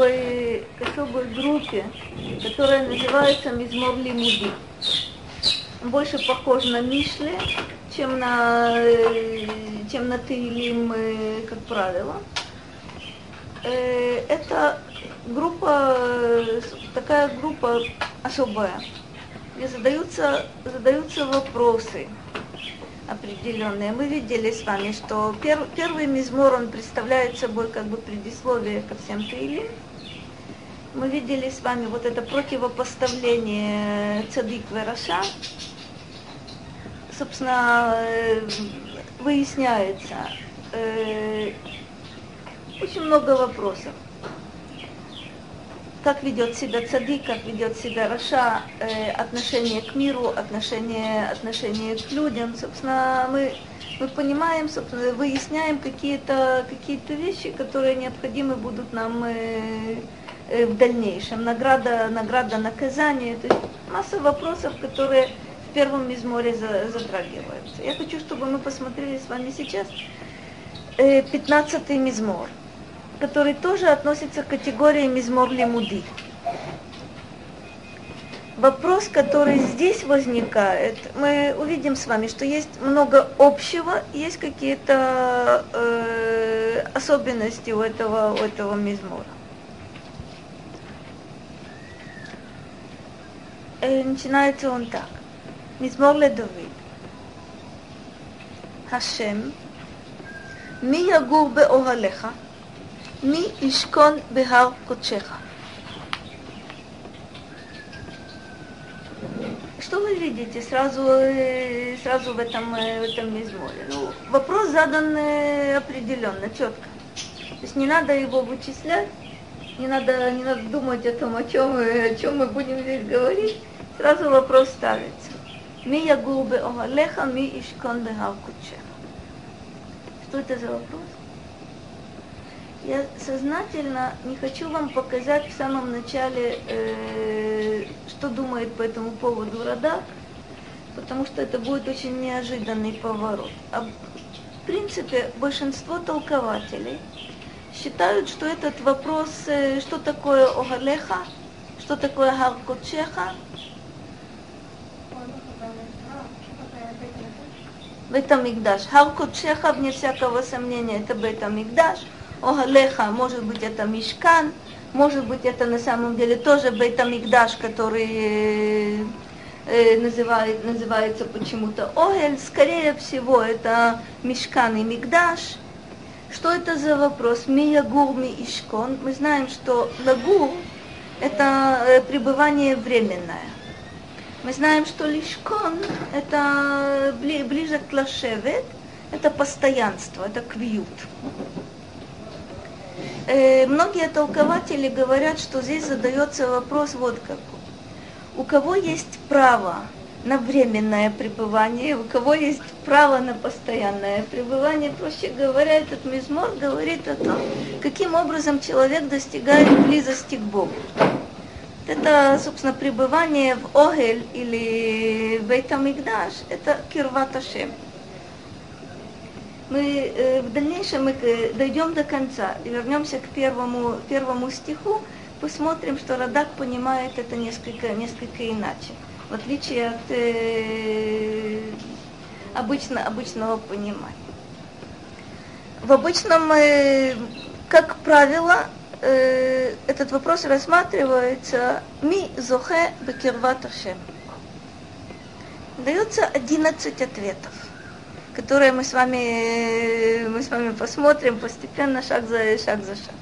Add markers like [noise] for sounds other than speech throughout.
особой, к особой группе, которая называется Мизмор Лимуди. Больше похож на Мишле, чем на, чем на Теилим, как правило. Это группа, такая группа особая, где задаются, задаются вопросы определенные. Мы видели с вами, что пер, первый мизмор, он представляет собой как бы предисловие ко всем Таилим. Мы видели с вами вот это противопоставление цадик вераша. Собственно, э, выясняется э, очень много вопросов как ведет себя цадик, как ведет себя Раша, э, отношение к миру, отношение, отношение к людям. Собственно, мы, мы понимаем, собственно, выясняем какие-то какие вещи, которые необходимы будут нам э, в дальнейшем. Награда, награда, наказание. То есть масса вопросов, которые в первом мизморе затрагиваются. Я хочу, чтобы мы посмотрели с вами сейчас э, 15-й мизмор который тоже относится к категории мизмор лимуди. Вопрос, который здесь возникает, мы увидим с вами, что есть много общего, есть какие-то э, особенности у этого, у этого мизмора. Э, начинается он так. Мизмор Ледовид. Хашем. Ми ягур беоралеха. Ми ишкон бехар кодшеха. Что вы видите сразу, э, сразу в этом, э, в этом мизморе? Ну, вопрос задан определенно, четко. То есть не надо его вычислять, не надо, не надо думать о том, о чем, о чем мы будем здесь говорить. Сразу вопрос ставится. Ми ягур беохалеха, ми ишкон бехар Что это за вопрос? Я сознательно не хочу вам показать в самом начале, э, что думает по этому поводу Радак, потому что это будет очень неожиданный поворот. А в принципе, большинство толкователей считают, что этот вопрос, э, что такое Огалеха, что такое Харкотчеха, Бетамикдаш. Харкотчеха, вне всякого сомнения, это Бетамикдаш. Огалеха, может быть, это Мишкан, может быть, это на самом деле тоже Бейтамикдаш, который э, э, называет, называется почему-то Огель. Скорее всего, это Мишкан и Мигдаш. Что это за вопрос? Миягур ми ишкон. Мы знаем, что лагур – это э, пребывание временное. Мы знаем, что лишкон – это ближе к лашевет, это постоянство, это квиют э, многие толкователи говорят, что здесь задается вопрос вот какой. У кого есть право на временное пребывание, у кого есть право на постоянное пребывание. Проще говоря, этот мизмор говорит о том, каким образом человек достигает близости к Богу. Это, собственно, пребывание в Огель или в Бейтамикдаш, это кирваташем мы э, в дальнейшем мы дойдем до конца и вернемся к первому, первому стиху, посмотрим, что Радак понимает это несколько, несколько иначе, в отличие от э, обычно, обычного понимания. В обычном, э, как правило, э, этот вопрос рассматривается ми зохе бекирват Дается 11 ответов которые мы с вами, мы с вами посмотрим постепенно, шаг за шаг за шагом.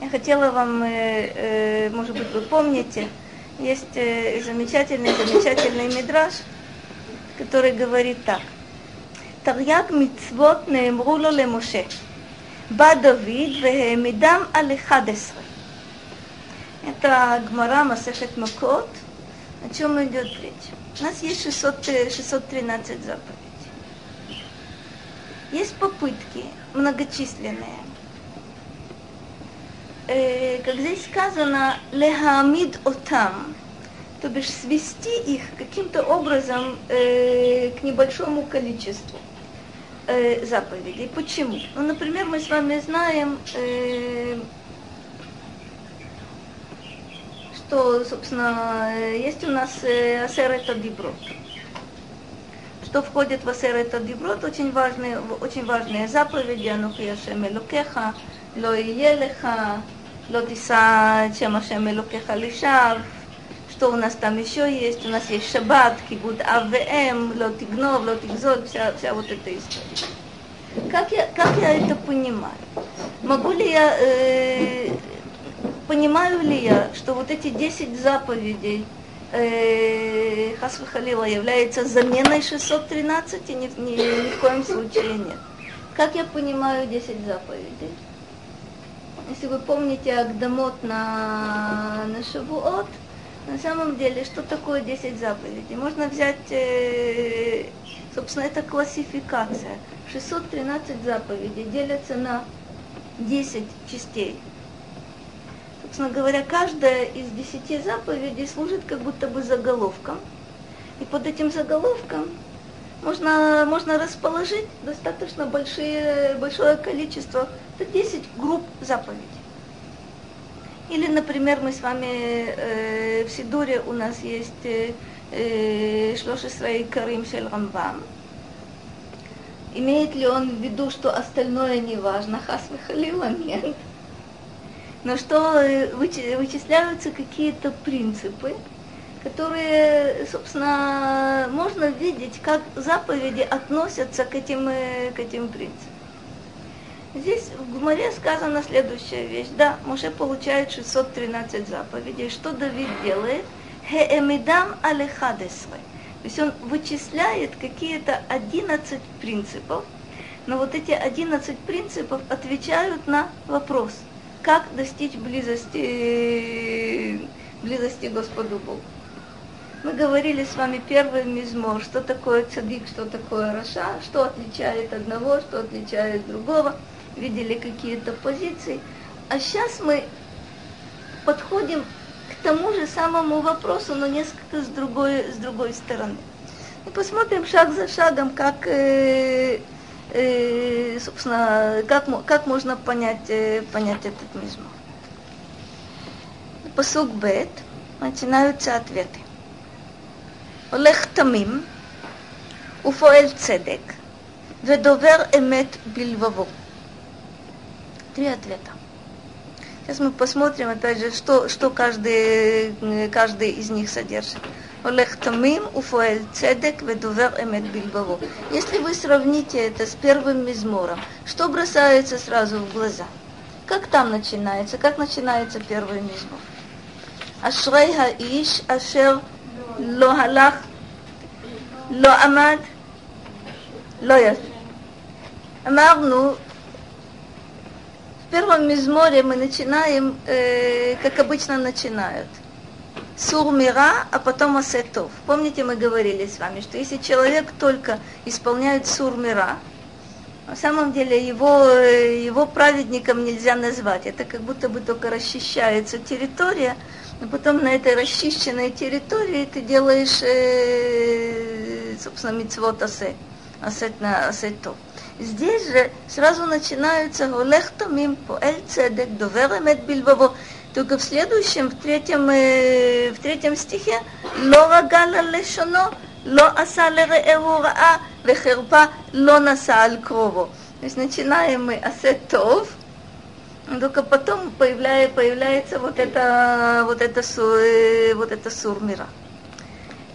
Я хотела вам, э, э, может быть, вы помните, есть э, замечательный, замечательный мидраж, который говорит так. Тарьяк мицвот неэмру ло Моше, Ба Давид веэмидам ал эхадесры. Это Гмара Масехет Макот. О чем идет речь? У нас есть 600, 613 э, заповедей. Есть попытки многочисленные Э, как здесь сказано, лехамид отам, то бишь свести их каким-то образом э, к небольшому количеству э, заповедей. Почему? Ну, например, мы с вами знаем, что, собственно, есть у нас асер это диброд. Что входит в асер это диброд, очень важные, очень важные заповеди, анухи Ашем Элокеха, ло леха, ло тиса чем Ашем Элокеха лишав, что у нас там еще есть? У нас есть шаббат, кибуд АВМ, ло тигнов, ло тигзот, вся, вся вот эта история. Как я, как я это понимаю? Могу ли я, э, понимаю ли я, что вот эти 10 заповедей э, Хасвахалила являются заменой 613? Ни, ни, ни в коем случае нет. Как я понимаю 10 заповедей? Если вы помните Агдамот на, на Шавуот, на самом деле, что такое 10 заповедей? Можно взять, э, собственно, это классификация. 613 заповедей делятся на 10 частей. Собственно говоря, каждая из 10 заповедей служит как будто бы заголовком. И под этим заголовком можно, можно расположить достаточно большие, большое количество, это 10 групп заповедей. Или, например, мы с вами э, в Сидуре у нас есть э, Шлошесрей Карим Шель Рамбам. Имеет ли он в виду, что остальное не важно? Хас Халила нет. Но что э, вычисляются какие-то принципы, которые, собственно, можно видеть, как заповеди относятся к этим, э, к этим принципам. Здесь в Гумаре сказана следующая вещь. Да, Моше получает 613 заповедей. Что Давид делает? Хеэмидам алехадесве. То есть он вычисляет какие-то 11 принципов, но вот эти 11 принципов отвечают на вопрос, как достичь близости, близости Господу Богу. Мы говорили с вами первый мизмор, что такое цадик, что такое раша, что отличает одного, что отличает другого видели какие-то позиции. А сейчас мы подходим к тому же самому вопросу, но несколько с другой, с другой стороны. И посмотрим шаг за шагом, как, э, э, собственно, как, как можно понять, э, понять этот мизмор. Посук Бет начинаются ответы. הולך תמים ופועל צדק ודובר אמת בלבבו. Три ответа. Сейчас мы посмотрим, опять же, что, что каждый, каждый из них содержит. Олег Тамим, Уфуэль Цедек, Ведувер Эмет Бильбаво. Если вы сравните это с первым мизмором, что бросается сразу в глаза? Как там начинается? Как начинается первый мизмор? Ашрей Хаиш, Ашер Ло Халах, Ло Амад, Ло Яф. אמרנו в первом мизморе мы начинаем, э, как обычно начинают. Сурмира, а потом асетов. Помните, мы говорили с вами, что если человек только исполняет сурмира, на самом деле его, э, его праведником нельзя назвать. Это как будто бы только расчищается территория, но потом на этой расчищенной территории ты делаешь, э, собственно, мицвот асе, асет на асетов. Здесь же сразу начинаются «Голех томим поэль цедек, довер эмет бильбаво». Только в следующем, в третьем, э, в третьем стихе «Ло рагал лешоно, ло аса лереэру раа, вехерпа ло наса аль крово». То есть начинаем мы «Асет тов», только потом появляя, появляется вот это, вот это, э, вот это сурмира.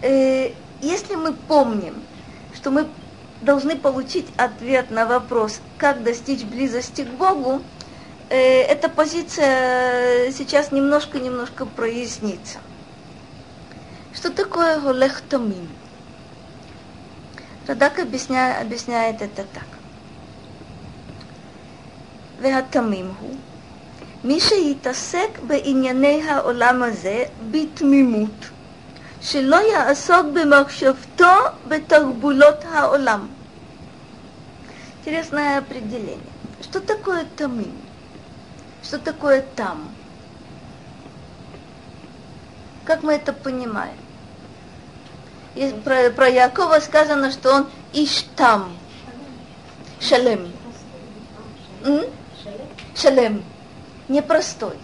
Э, если мы помним, что мы должны получить ответ на вопрос, как достичь близости к Богу, э, эта позиция сейчас немножко-немножко прояснится. Что такое голехтомим? Радак объясня, объясняет это так. Веатамимгу מי שיתעסק בענייני העולם הזה בתמימות שלא יעסוק במחשבתו בתרבולות העולם. Интересное определение. Что такое тамим? Что такое там? Как мы это понимаем? И про, про Якова сказано, что он иштам. Шалем. М? Шалем. непростой.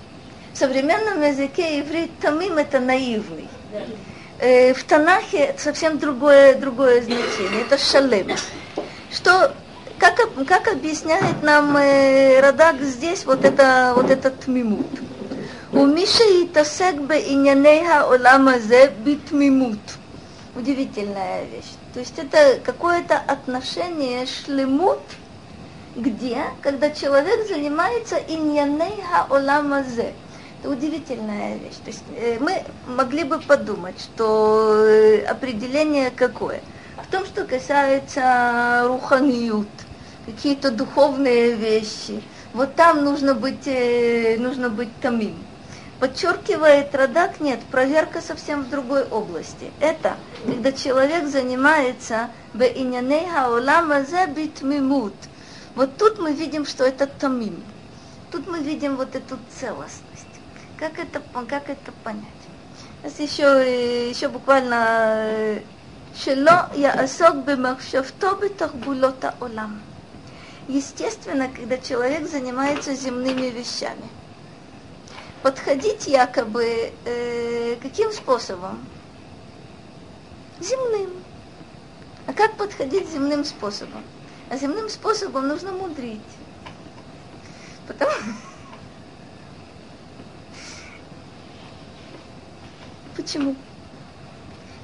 В современном языке иврит тамим это наивный. Э, в Танахе это совсем другое, другое значение, это шалем. Что, как, как объясняет нам э, Радак здесь вот, это, вот этот мимут? У Миши и Тасекбе и Нянейха Оламазе бит мимут. Удивительная вещь. То есть это какое-то отношение шлемут – где, когда человек занимается иньяней хаоламазе. Это удивительная вещь. То есть э, мы могли бы подумать, что э, определение какое? В том, что касается руханиют, какие-то духовные вещи. Вот там нужно быть, э, нужно быть тамим. Подчеркивает Радак, нет, проверка совсем в другой области. Это когда человек занимается беиняней хаолама за битмимут. Вот тут мы видим, что это тамим. Тут мы видим вот эту целостность. Как это, как это понять? У еще, еще э, буквально э, Шело я осок бемахшевто бетахбулота олам. Естественно, когда человек занимается земными вещами. Подходить якобы э, каким способом? Земным. А как подходить земным способом? А земным способом нужно мудрить. Потому... Почему?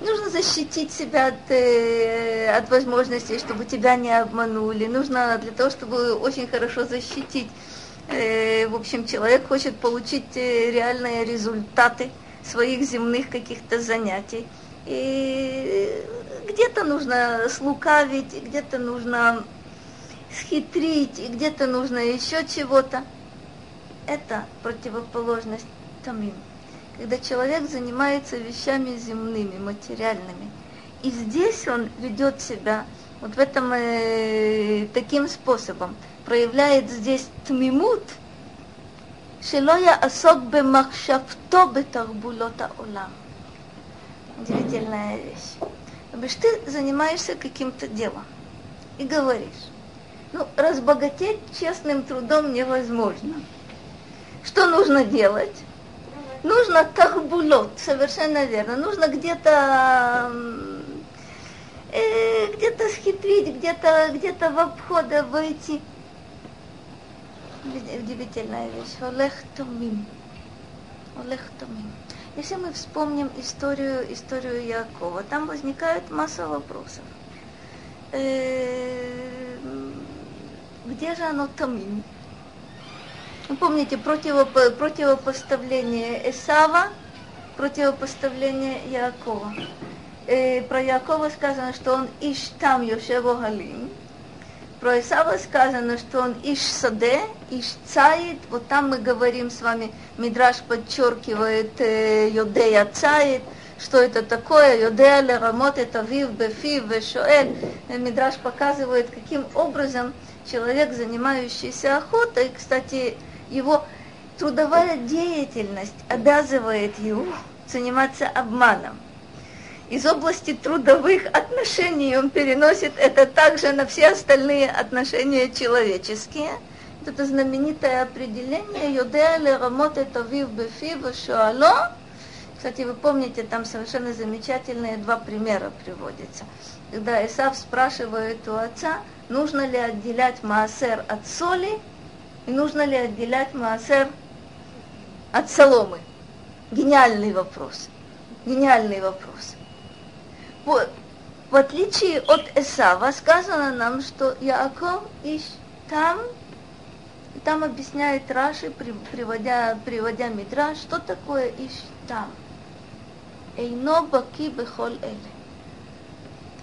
Нужно защитить себя от, э, от возможностей, чтобы тебя не обманули. Нужно для того, чтобы очень хорошо защитить Э, в общем, человек хочет получить э, реальные результаты своих земных каких-то занятий. И где-то нужно слукавить, где-то нужно схитрить, и где-то нужно еще чего-то. Это противоположность тамим. Когда человек занимается вещами земными, материальными. И здесь он ведет себя вот в этом э, таким способом. Проявляет здесь тмимут, шелоя асок бемахшавто бетарбулота улам. Удивительная вещь. Потому ты занимаешься каким-то делом и говоришь, ну, разбогатеть честным трудом невозможно. Что нужно делать? Нужно тарбулот, совершенно верно. Нужно где-то э, где-то схитрить, где-то где-то в обхода войти удивительная вещь. Олег Томим. Олег Томим. Если мы вспомним историю, историю Якова, там возникает масса вопросов. Э, где же оно Томим? Вы помните противоп, противопоставление Эсава, противопоставление Якова. Э, про Якова сказано, что он ищ там Йошево Галим, про Исава сказано, что он иш саде, иш цаид. Вот там мы говорим с вами, Мидраш подчеркивает э, Йодея цаид. Что это такое? Йодея лерамот это вив, бефив, вешоэль. Мидраш показывает, каким образом человек, занимающийся охотой, кстати, его трудовая деятельность обязывает его заниматься обманом из области трудовых отношений он переносит это также на все остальные отношения человеческие. Это знаменитое определение «Йодея лерамот это вив бефив шуало». Кстати, вы помните, там совершенно замечательные два примера приводятся. Когда Исав спрашивает у отца, нужно ли отделять маасер от соли и нужно ли отделять маасер от соломы. Гениальный вопрос. Гениальный вопрос в, в отличие от Эсава, сказано нам, что Яаков ищ там, там объясняет Раши, приводя, приводя Мидраш, что такое ищ там. Эйно баки бехол эле.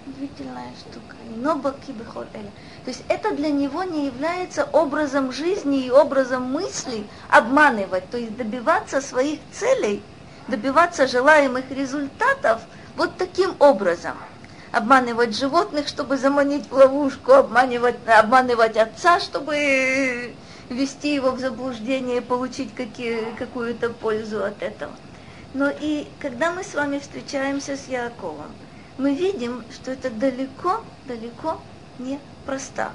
Удивительная штука. Эйно баки бехол эле. То есть это для него не является образом жизни и образом мыслей обманывать, то есть добиваться своих целей, добиваться желаемых результатов – вот таким образом обманывать животных, чтобы заманить в ловушку, обманывать, обманывать отца, чтобы ввести его в заблуждение и получить какую-то пользу от этого. Но и когда мы с вами встречаемся с Яковом, мы видим, что это далеко, далеко не простак.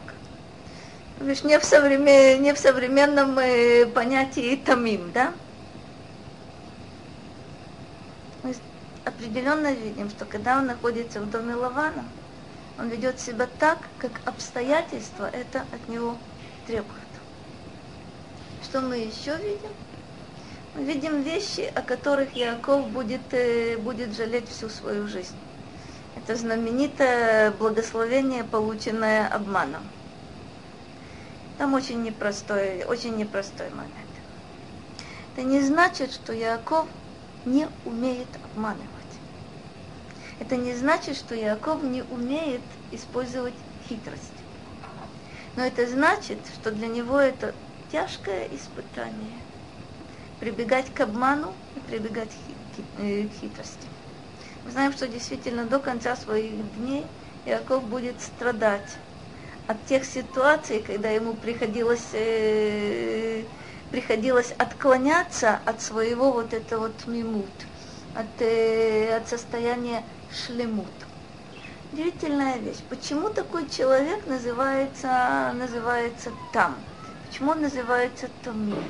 Лишь не в, современ, не в современном э, понятии тамим, да? определенно видим, что когда он находится в доме Лавана, он ведет себя так, как обстоятельства это от него требуют. Что мы еще видим? Мы видим вещи, о которых Яков будет, э, будет жалеть всю свою жизнь. Это знаменитое благословение, полученное обманом. Там очень непростой, очень непростой момент. Это не значит, что Яков не умеет обманывать. Это не значит, что Яков не умеет использовать хитрость. Но это значит, что для него это тяжкое испытание. Прибегать к обману и прибегать э, к хитрости. Мы знаем, что действительно до конца своих дней Яков будет страдать от тех ситуаций, когда ему приходилось, э, приходилось отклоняться от своего вот этого вот мимут, от, э, от состояния шлемут. Удивительная вещь. Почему такой человек называется, называется там? Почему он называется тамим?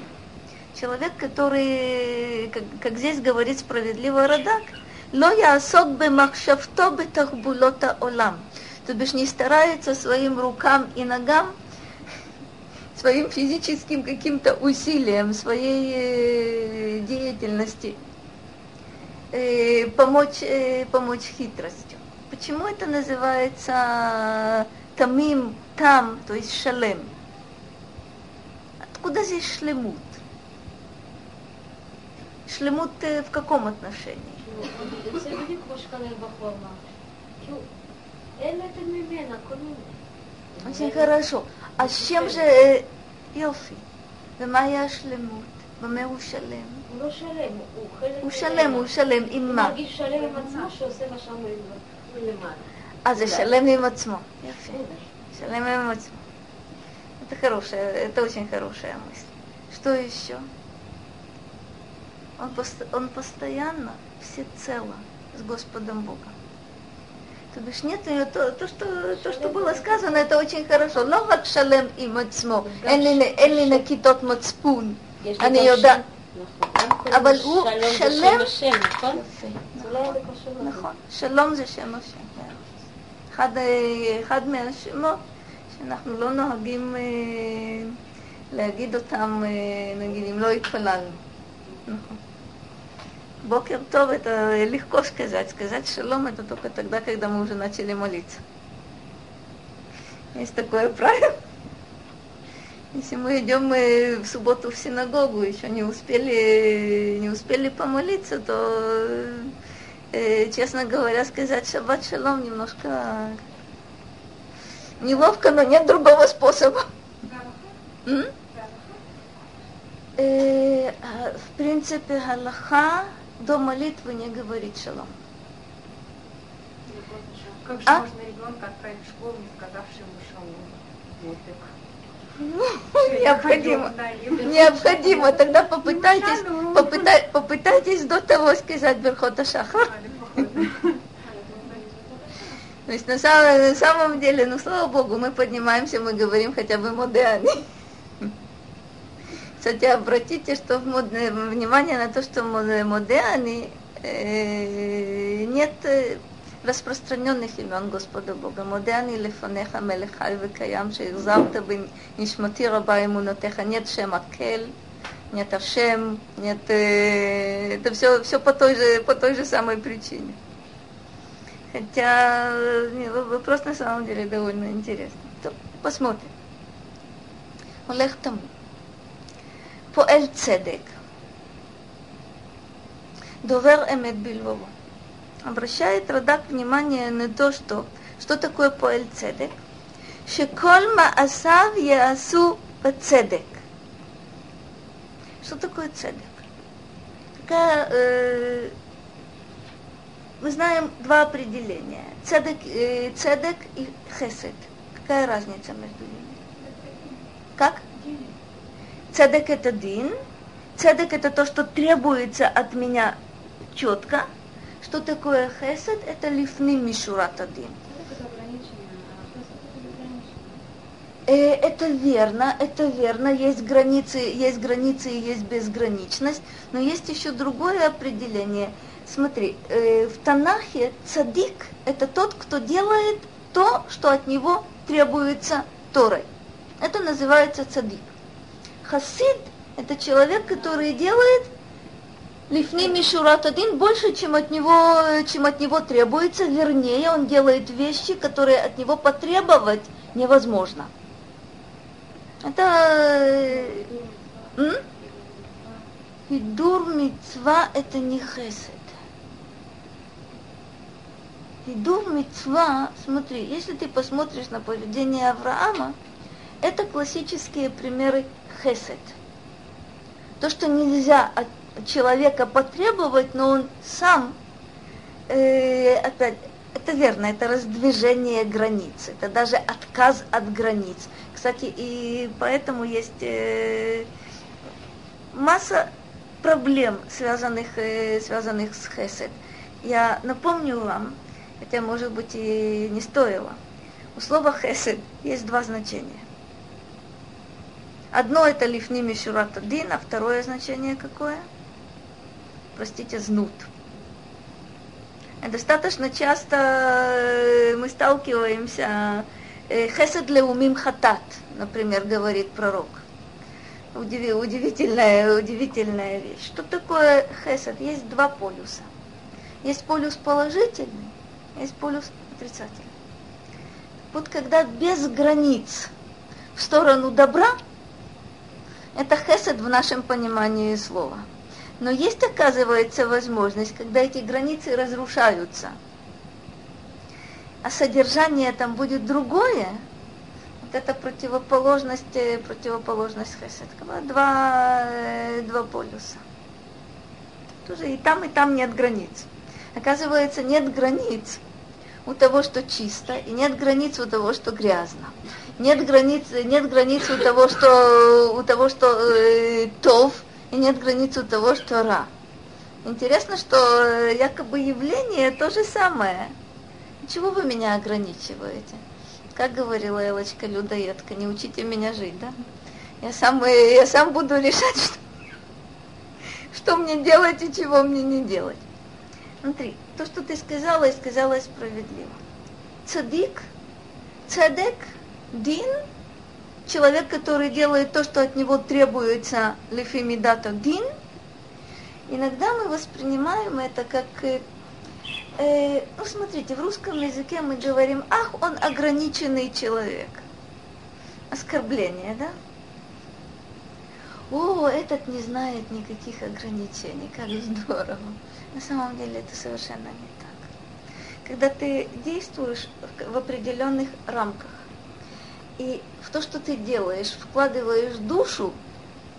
Человек, который, как, как здесь говорит справедливо Радак, לא יעסוק במחשבתו בתחבולות העולם. То бишь не старается своим рукам и ногам, своим физическим каким-то усилием, своей э, деятельности э, помочь, э, помочь хитростью. Почему это называется тамим, там, то есть шалем? Откуда здесь шлемут? Шлемут в каком отношении? זה בדיוק כמו שקרן בחור אמר. כאילו, אין לתת ממנה, כל מיני. Очень хорошо. А с чем же יופי? ומה היה השלמות? במה הוא שלם? הוא לא שלם, הוא חלק... הוא שלם, הוא שלם עם הוא מה? מרגיש שלם עם עצמו שעושה מה שם מלמעלה. А, זה שלם עם עצמו. יפה. שלם עם עצמו. Это хорошая, это очень хорошая мысль. Что еще? Он, пост- он постоянно всецело с Господом Богом. То бишь нет у него то, то, что, то, что было сказано, это очень хорошо. לא רק שלם עם עצמו, אין לי, אין לי נקיטות מצפון. יש לו אני גם יודעת. שם. נכון. גם קוראים אבל לו הוא שלום שלם. בשם השם, נכון? יפה. אז אולי זה קשור לזה. נכון, שלום זה שם השם. כן. אחד, אה, אחד מהשמות שאנחנו לא נוהגים אה, להגיד אותם, אה, נגיד, אם לא התפללנו. נכון. Бокер Тов это легко сказать. Сказать шалом это только тогда, когда мы уже начали молиться. Есть такое правило. Если мы идем э, в субботу в синагогу, еще не успели, не успели помолиться, то, э, честно говоря, сказать шаббат шалом немножко неловко, но нет другого способа. М? Э, а, в принципе, галаха до молитвы не говорит шалом. Как же А? можно ребенка отправить в школу, не сказавши ему шалом? Вот так. Необходимо. Да, и- Необходимо. Тогда попытайтесь, Шалом. попытай- попытайтесь до того сказать Берхота Шахар. То есть на самом, на самом деле, ну слава Богу, мы поднимаемся, мы говорим хотя бы Модеани. Кстати, обратите что модное, внимание на то, что модеаны э, нет э, распространенных имен Господа Бога. Модеани лефанеха мелехай векаям, шеизарта бы нишмати раба имунотеха. Нет шем акель, нет ашем, нет... Э, это все, все по, той же, по той же самой причине. Хотя э, вопрос на самом деле довольно интересный. То посмотрим. Олег тому. פועל צדק. דובר אמת בלבבו. Обращает Радак внимание на то, что, что такое פועל צדק, שכל מעשיו יעשו בצדק. Что такое цедек? Такая, э, мы знаем два определения. Цедек, э, цедек и хесед. Какая разница между ними? Как? Цедек это дин. Цедек это то, что требуется от меня четко. Что такое хесед? Это лифни мишурат один. Э, Это верно, это верно. Есть границы, есть границы и есть безграничность. Но есть еще другое определение. Смотри, э, в Танахе цадик – это тот, кто делает то, что от него требуется Торой. Это называется цадик. Хасид – это человек, который делает лифни мишурат один больше, чем от, него, чем от него требуется. Вернее, он делает вещи, которые от него потребовать невозможно. Это... М? Хидур мецва – это не хесед. Хидур мецва, смотри, если ты посмотришь на поведение Авраама, это классические примеры хесед. То, что нельзя от человека потребовать, но он сам, э, опять, это верно, это раздвижение границ, это даже отказ от границ. Кстати, и поэтому есть э, масса проблем, связанных, э, связанных с хесед. Я напомню вам, хотя, может быть, и не стоило. У слова хесед есть два значения. Одно это лифни мишурат один, а второе значение какое? Простите, знут. И достаточно часто э, мы сталкиваемся э, хесед леумим хатат, например, говорит пророк. Удивительная, удивительная вещь. Что такое хесед? Есть два полюса. Есть полюс положительный, есть полюс отрицательный. Вот когда без границ в сторону добра, это хесед в нашем понимании слова. Но есть, оказывается, возможность, когда эти границы разрушаются, а содержание там будет другое, вот это противоположность, э, противоположность хесед. Два, э, два полюса. Тоже и там, и там нет границ. Оказывается, нет границ у того, что чисто, и нет границ у того, что грязно. Нет границ, нет границ у того, что, у того, что э, тов, и нет границ у того, что ра. Интересно, что э, якобы явление то же самое. Чего вы меня ограничиваете? Как говорила Элочка Людоедка, не учите меня жить, да? Я сам, э, я сам буду решать, [laughs] что, что мне делать и чего мне не делать. Смотри, то, что ты сказала, и сказала справедливо. Цадик, цадек, дин, человек, который делает то, что от него требуется лефимидата дин, иногда мы воспринимаем это как э, э, ну, смотрите, в русском языке мы говорим, ах, он ограниченный человек. Оскорбление, да? О, этот не знает никаких ограничений, как здорово. На самом деле это совершенно не так. Когда ты действуешь в определенных рамках, и в то, что ты делаешь, вкладываешь душу,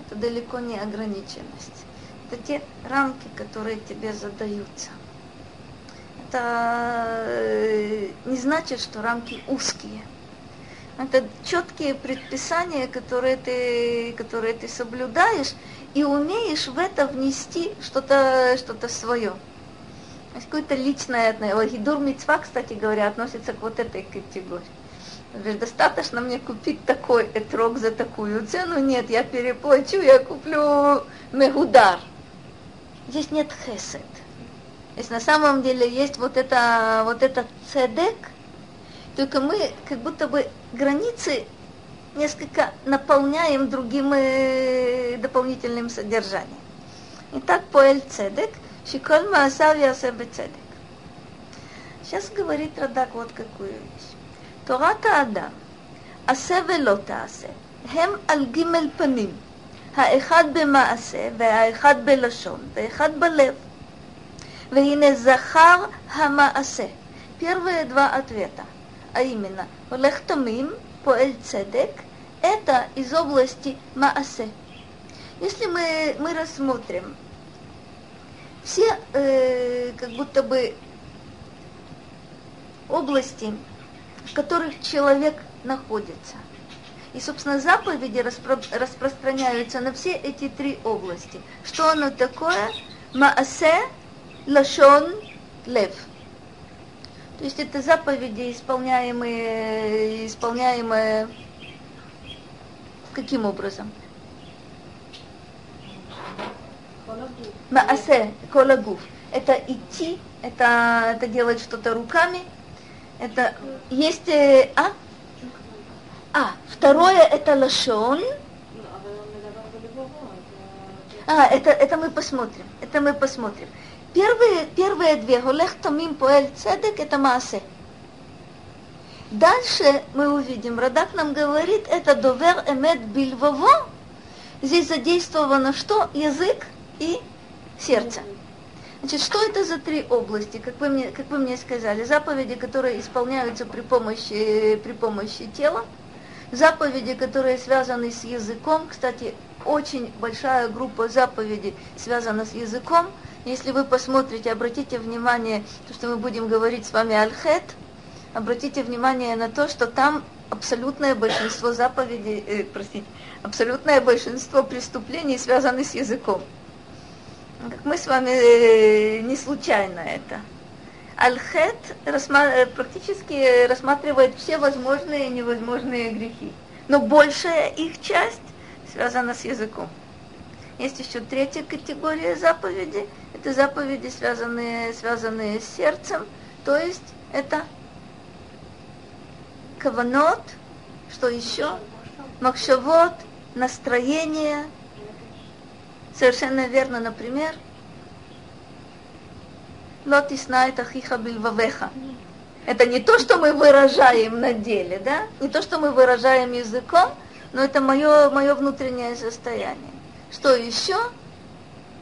это далеко не ограниченность. Это те рамки, которые тебе задаются это э, не значит, что рамки узкие. Это четкие предписания, которые ты, которые ты соблюдаешь, и умеешь в это внести что-то что свое. Какое-то личное. Гидур Мицва, кстати говоря, относится к вот этой категории. Говоришь, достаточно мне купить такой этрог за такую цену? Нет, я переплачу, я куплю мегудар. Здесь нет хесед. Если на самом деле есть вот это, вот этот цедек, только мы как будто бы границы несколько наполняем другим э, дополнительным содержанием. Итак, поэль цедек, шиколь маасав ясебе цедек. Сейчас говорит Радак вот какую вещь. Тората Адам, עשה ולא תעשה, הם על גימל פנים, האחד במעשה והאחד בלשון והאחד בלב. Вейне захар хамаасе. Первые два ответа, а именно, лехтамим, поэль цедек, это из области маасе. Если мы, мы рассмотрим все э, как будто бы области, в которых человек находится. И, собственно, заповеди распро распространяются на все эти три области. Что оно такое? Маасе, лашон лев. То есть это заповеди, исполняемые, исполняемые каким образом? Маасе, колагуф. это идти, это, это делать что-то руками. Это есть... Э, а? А, второе это лашон. А, это, это мы посмотрим. Это мы посмотрим. Первые, первые две, Голех Тамим Поэль Цедек, это Маасе. Дальше мы увидим, Радак нам говорит, это довер эмет бильвово. Здесь задействовано что? Язык и сердце. Значит, что это за три области, как вы мне, как вы мне сказали? Заповеди, которые исполняются при помощи, при помощи тела, заповеди, которые связаны с языком. Кстати, очень большая группа заповедей связана с языком. Если вы посмотрите, обратите внимание, то, что мы будем говорить с вами аль-хет, обратите внимание на то, что там абсолютное большинство заповедей, э, простите, абсолютное большинство преступлений связаны с языком. Как мы с вами э, не случайно это. Аль-Хет рассма- практически рассматривает все возможные и невозможные грехи. Но большая их часть связана с языком. Есть еще третья категория заповедей. Это заповеди, связанные, связанные с сердцем. То есть это каванот, что еще? Макшавот, настроение. Совершенно верно, например, лотисна это хиха бильвавеха. Это не то, что мы выражаем на деле, да? Не то, что мы выражаем языком, но это мое, мое внутреннее состояние. Что еще?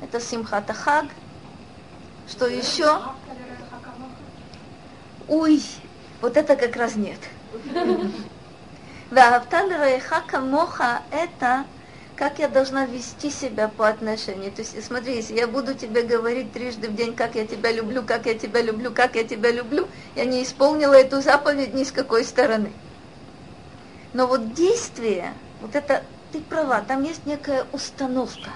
Это симхата хаг. Что еще? Уй, вот это как раз нет. [laughs] Ваавталь рейха камоха – это как я должна вести себя по отношению. То есть, смотри, если я буду тебе говорить трижды в день, как я тебя люблю, как я тебя люблю, как я тебя люблю, я не исполнила эту заповедь ни с какой стороны. Но вот действие, вот это, ты права, там есть некая установка.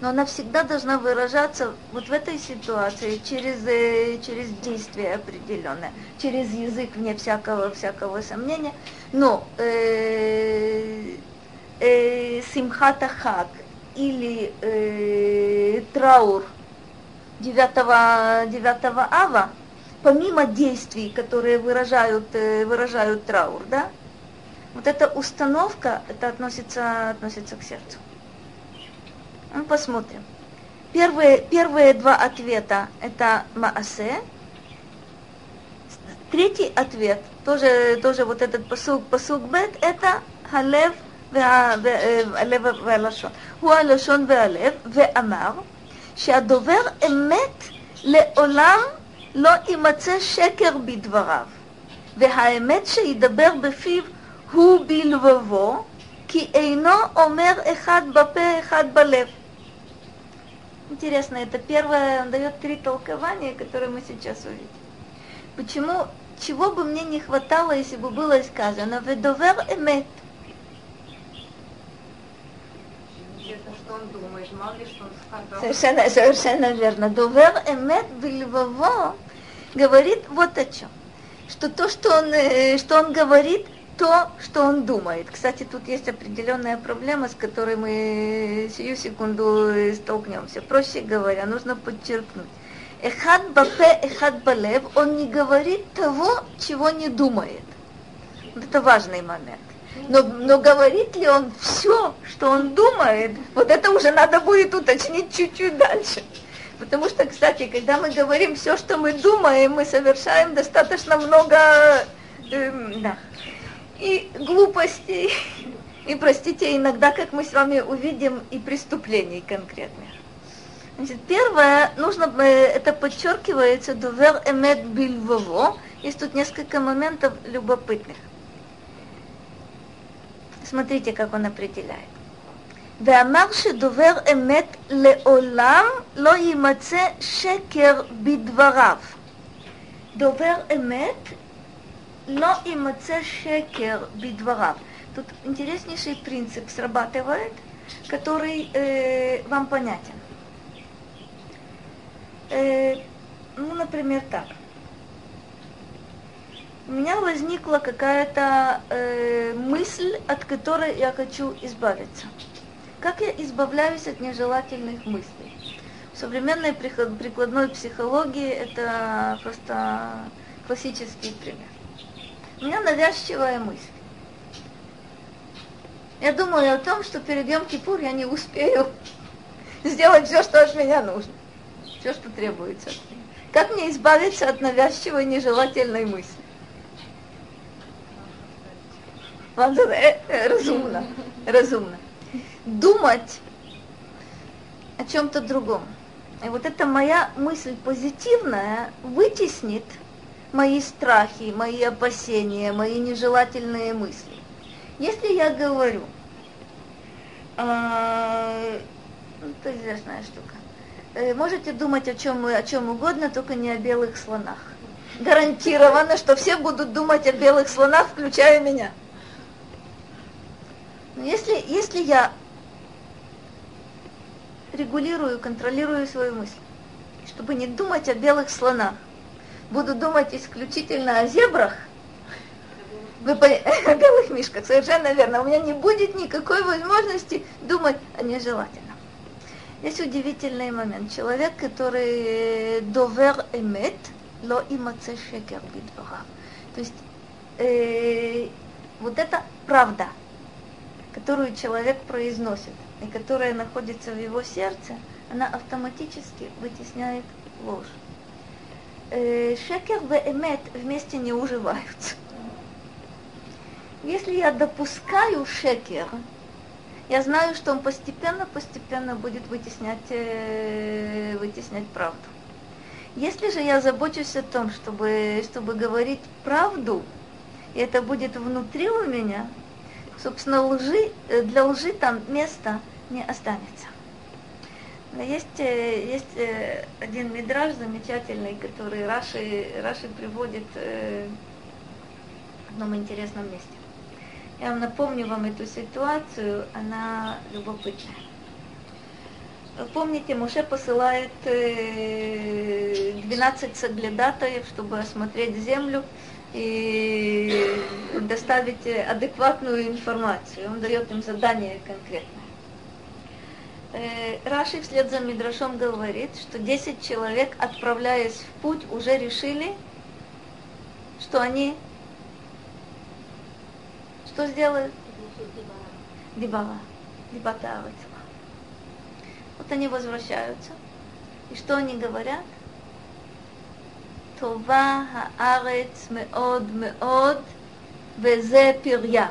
Но она всегда должна выражаться вот в этой ситуации через, э, через действие определенное, через язык, вне всякого, всякого сомнения. Но э, э, Симхата Хак или э, траур 9, 9 ава, помимо действий, которые выражают, э, выражают траур, да, вот эта установка, это относится, относится к сердцу. Ну, посмотрим. Первые, первые два ответа – это Маасе. Третий ответ, тоже, тоже вот этот посуг, посуг бет, это Халев והלב והלשון. הוא הלשון והלב, ואמר שהדובר אמת לעולם לא יימצא שקר בדבריו, והאמת שידבר בפיו הוא בלבבו, כי אינו אומר אחד בפה, אחד בלב. Интересно, это первое, он дает три толкования, которые мы сейчас увидим. Почему, чего бы мне не хватало, если бы было сказано, «Ведовер эмет», что он думает, мало ли что он сказал. Совершенно, совершенно верно. Довер эмет бельвово говорит вот о чем. Что то, что он, э, что он говорит, то, что он думает. Кстати, тут есть определенная проблема, с которой мы сию секунду столкнемся. Проще говоря, нужно подчеркнуть. Эхад бапе, эхад балев, он не говорит того, чего не думает. Вот это важный момент. Но, но говорит ли он все, что он думает, вот это уже надо будет уточнить чуть-чуть дальше. Потому что, кстати, когда мы говорим все, что мы думаем, мы совершаем достаточно много э, да, и глупостей, и, простите, иногда, как мы с вами увидим, и преступлений конкретных. Значит, первое, нужно, э, это подчеркивается, дувер эмет бильвово. Есть тут несколько моментов любопытных. Смотрите, как он определяет. ואמר שדובר אמת לעולם לא יימצא шекер бидварав. Довер אמת לא יימצא шекер бидварав. Тут интереснейший принцип срабатывает, который э, вам понятен. Э, ну, например, так – у меня возникла какая-то э, мысль, от которой я хочу избавиться. Как я избавляюсь от нежелательных мыслей? В современной прикладной психологии это просто классический пример. У меня навязчивая мысль. Я думаю о том, что перед Йом-Кипур я не успею [laughs] сделать все, что от меня нужно. Все, что требуется. Как мне избавиться от навязчивой нежелательной мысли? Э, разумно, разумно. Думать о чем-то другом. И вот эта моя мысль позитивная вытеснит мои страхи, мои опасения, мои нежелательные мысли. Если я говорю, э, это известная штука, э, можете думать о чем, о чем угодно, только не о белых слонах. Гарантированно, что все будут думать о белых слонах, включая меня. Но если, если я регулирую, контролирую свою мысль, чтобы не думать о белых слонах, буду думать исключительно о зебрах, вы по... [laughs] о белых мишках, совершенно верно. У меня не будет никакой возможности думать о нежелательном. Есть удивительный момент. Человек, который довер эмет, ло имаце шекер. То есть э, вот это правда, которую человек произносит, и которая находится в его сердце, она автоматически вытесняет ложь. Э, шекер и эмет вместе не уживаются. Если я допускаю шекер, я знаю, что он постепенно-постепенно будет вытеснять, э, вытеснять правду. Если же я забочусь о том, чтобы, чтобы говорить правду, и это будет внутри у меня, собственно, лжи, э, для лжи там места не останется. Но есть, э, есть э, один мидраж замечательный, который Раши, Раши приводит в одном интересном месте. Я вам напомню вам эту ситуацию, она любопытная. Помните, Муше посылает 12 соглядатаев, чтобы осмотреть землю, и доставить адекватную информацию. Он дает им задание конкретное. Э, Раши вслед за Мидрашом говорит, что 10 человек, отправляясь в путь, уже решили, что они что сделают? Дибала. Дибата Вот они возвращаются. И что они говорят? טובה הארץ מאוד מאוד, וזה פריה.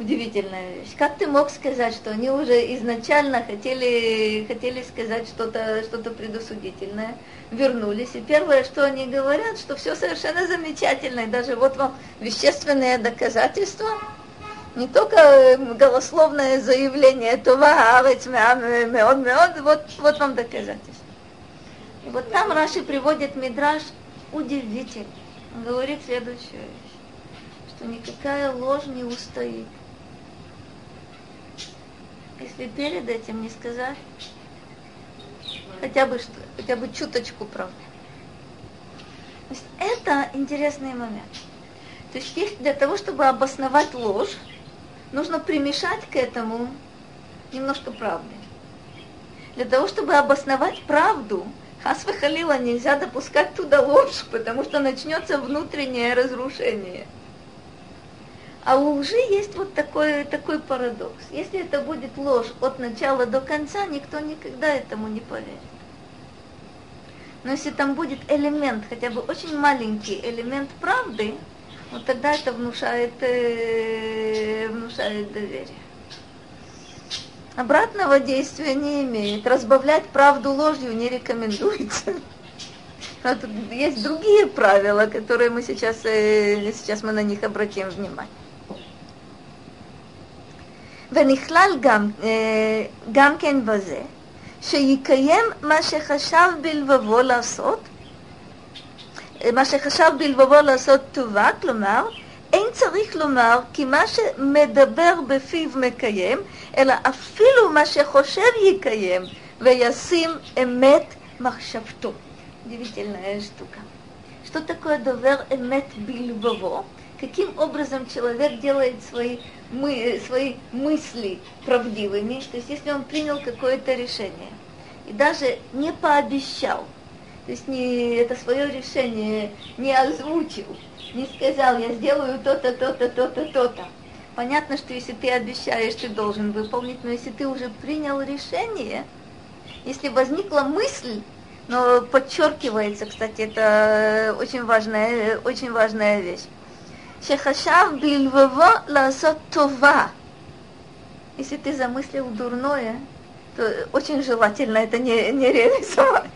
Удивительная вещь. Как ты мог сказать, что они уже изначально хотели, хотели сказать что-то что предосудительное, вернулись, и первое, что они говорят, что все совершенно замечательно, и даже вот вам вещественные доказательства, не только голословное заявление, това арец меод меод, вот, вот вам доказательство. И вот там Раши приводит Мидраш удивительный. Он говорит следующую вещь, что никакая ложь не устоит. Если перед этим не сказать хотя бы, что, хотя бы чуточку правды. То есть это интересный момент. То есть для того, чтобы обосновать ложь, нужно примешать к этому немножко правды. Для того, чтобы обосновать правду, Хасва Халила нельзя допускать туда ложь, потому что начнется внутреннее разрушение. А у лжи есть вот такой, такой парадокс. Если это будет ложь от начала до конца, никто никогда этому не поверит. Но если там будет элемент, хотя бы очень маленький элемент правды, вот тогда это внушает, э, внушает доверие. Обратного действия не имеет. Разбавлять правду ложью не рекомендуется. Но тут есть другие правила, которые мы сейчас, э, сейчас мы на них обратим внимание. ונכלל גם, גם כן בזה, שיקיים מה שחשב בלבבו לעשות, מה שחשב בלבבו לעשות טובה, כלומר, אין צריך לומר כי מה שמדבר בפיו מקיים, אלא אפילו מה שחושב יקיים, וישים אמת מחשבתו. Удивительная штука. Что такое довер эмет бильбово? Каким образом человек делает свои, мы, свои мысли правдивыми? То есть если он принял какое-то решение, и даже не пообещал, то есть не, это свое решение не озвучил, не сказал, я сделаю то-то, то-то, то-то, то-то. Понятно, что если ты обещаешь, ты должен выполнить, но если ты уже принял решение, если возникла мысль, но подчеркивается, кстати, это очень важная, очень важная вещь. Шехашав бильвово ласот това. Если ты замыслил дурное, то очень желательно это не, не реализовать.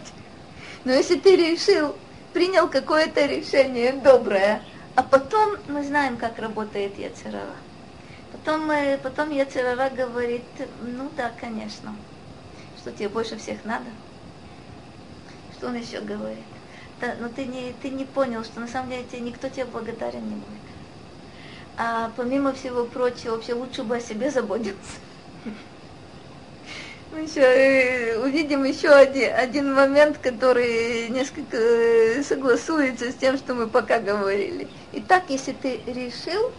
Но если ты решил, принял какое-то решение доброе, а потом мы знаем, как работает Яцерара. Потом, потом Яцерара говорит, ну да, конечно, что тебе больше всех надо. Что он еще говорит? Да, но ты не, ты не понял, что на самом деле тебе, никто тебе благодарен не будет. А помимо всего прочего, вообще лучше бы о себе заботился Мы еще э, увидим еще один, один момент, который несколько э, согласуется с тем, что мы пока говорили. Итак, если ты решил,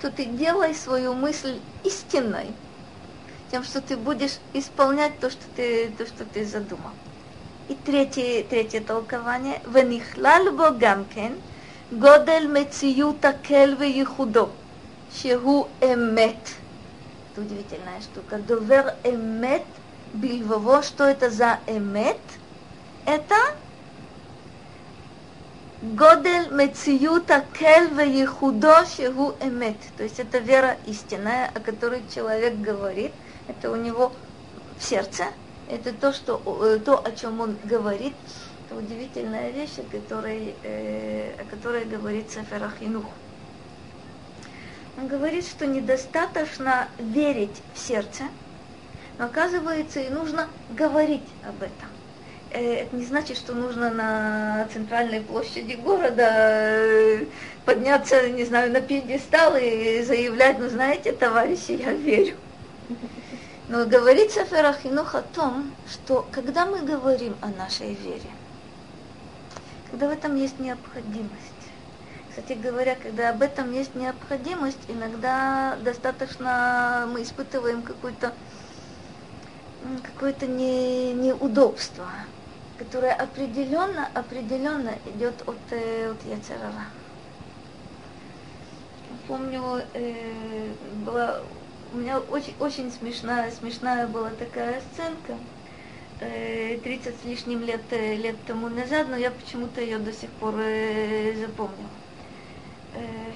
то ты делай свою мысль истинной, тем, что ты будешь исполнять то, что ты, то, что ты задумал. И третье, третье толкование. ונכלל בו גם כן גודל מציאות הקל וייחודו, שהוא אמת. Это удивительная штука. Довер эмет бильвово. Что это за эмет? Это Годель мециюта кель веехудо шеху эмет. То есть это вера истинная, о которой человек говорит. Это у него в сердце, это то, что, э, то, о чем он говорит, это удивительная вещь, о которой, э, о которой говорит Сефер Ахинух. Он говорит, что недостаточно верить в сердце, но оказывается и нужно говорить об этом. Э, это не значит, что нужно на центральной площади города э, подняться, не знаю, на пьедестал и заявлять, ну знаете, товарищи, я верю. Но говорит Сефер Ахинух о том, что когда мы говорим о нашей вере, когда в этом есть необходимость, кстати говоря, когда об этом есть необходимость, иногда достаточно мы испытываем какое-то какое-то не, неудобство, которое определенно, определенно идет от, э, от Яцерара. Помню, э, была у меня очень, очень смешная, смешная была такая сценка. 30 с лишним лет, э, лет тому назад, но я почему-то ее до сих пор э, запомнила. Э,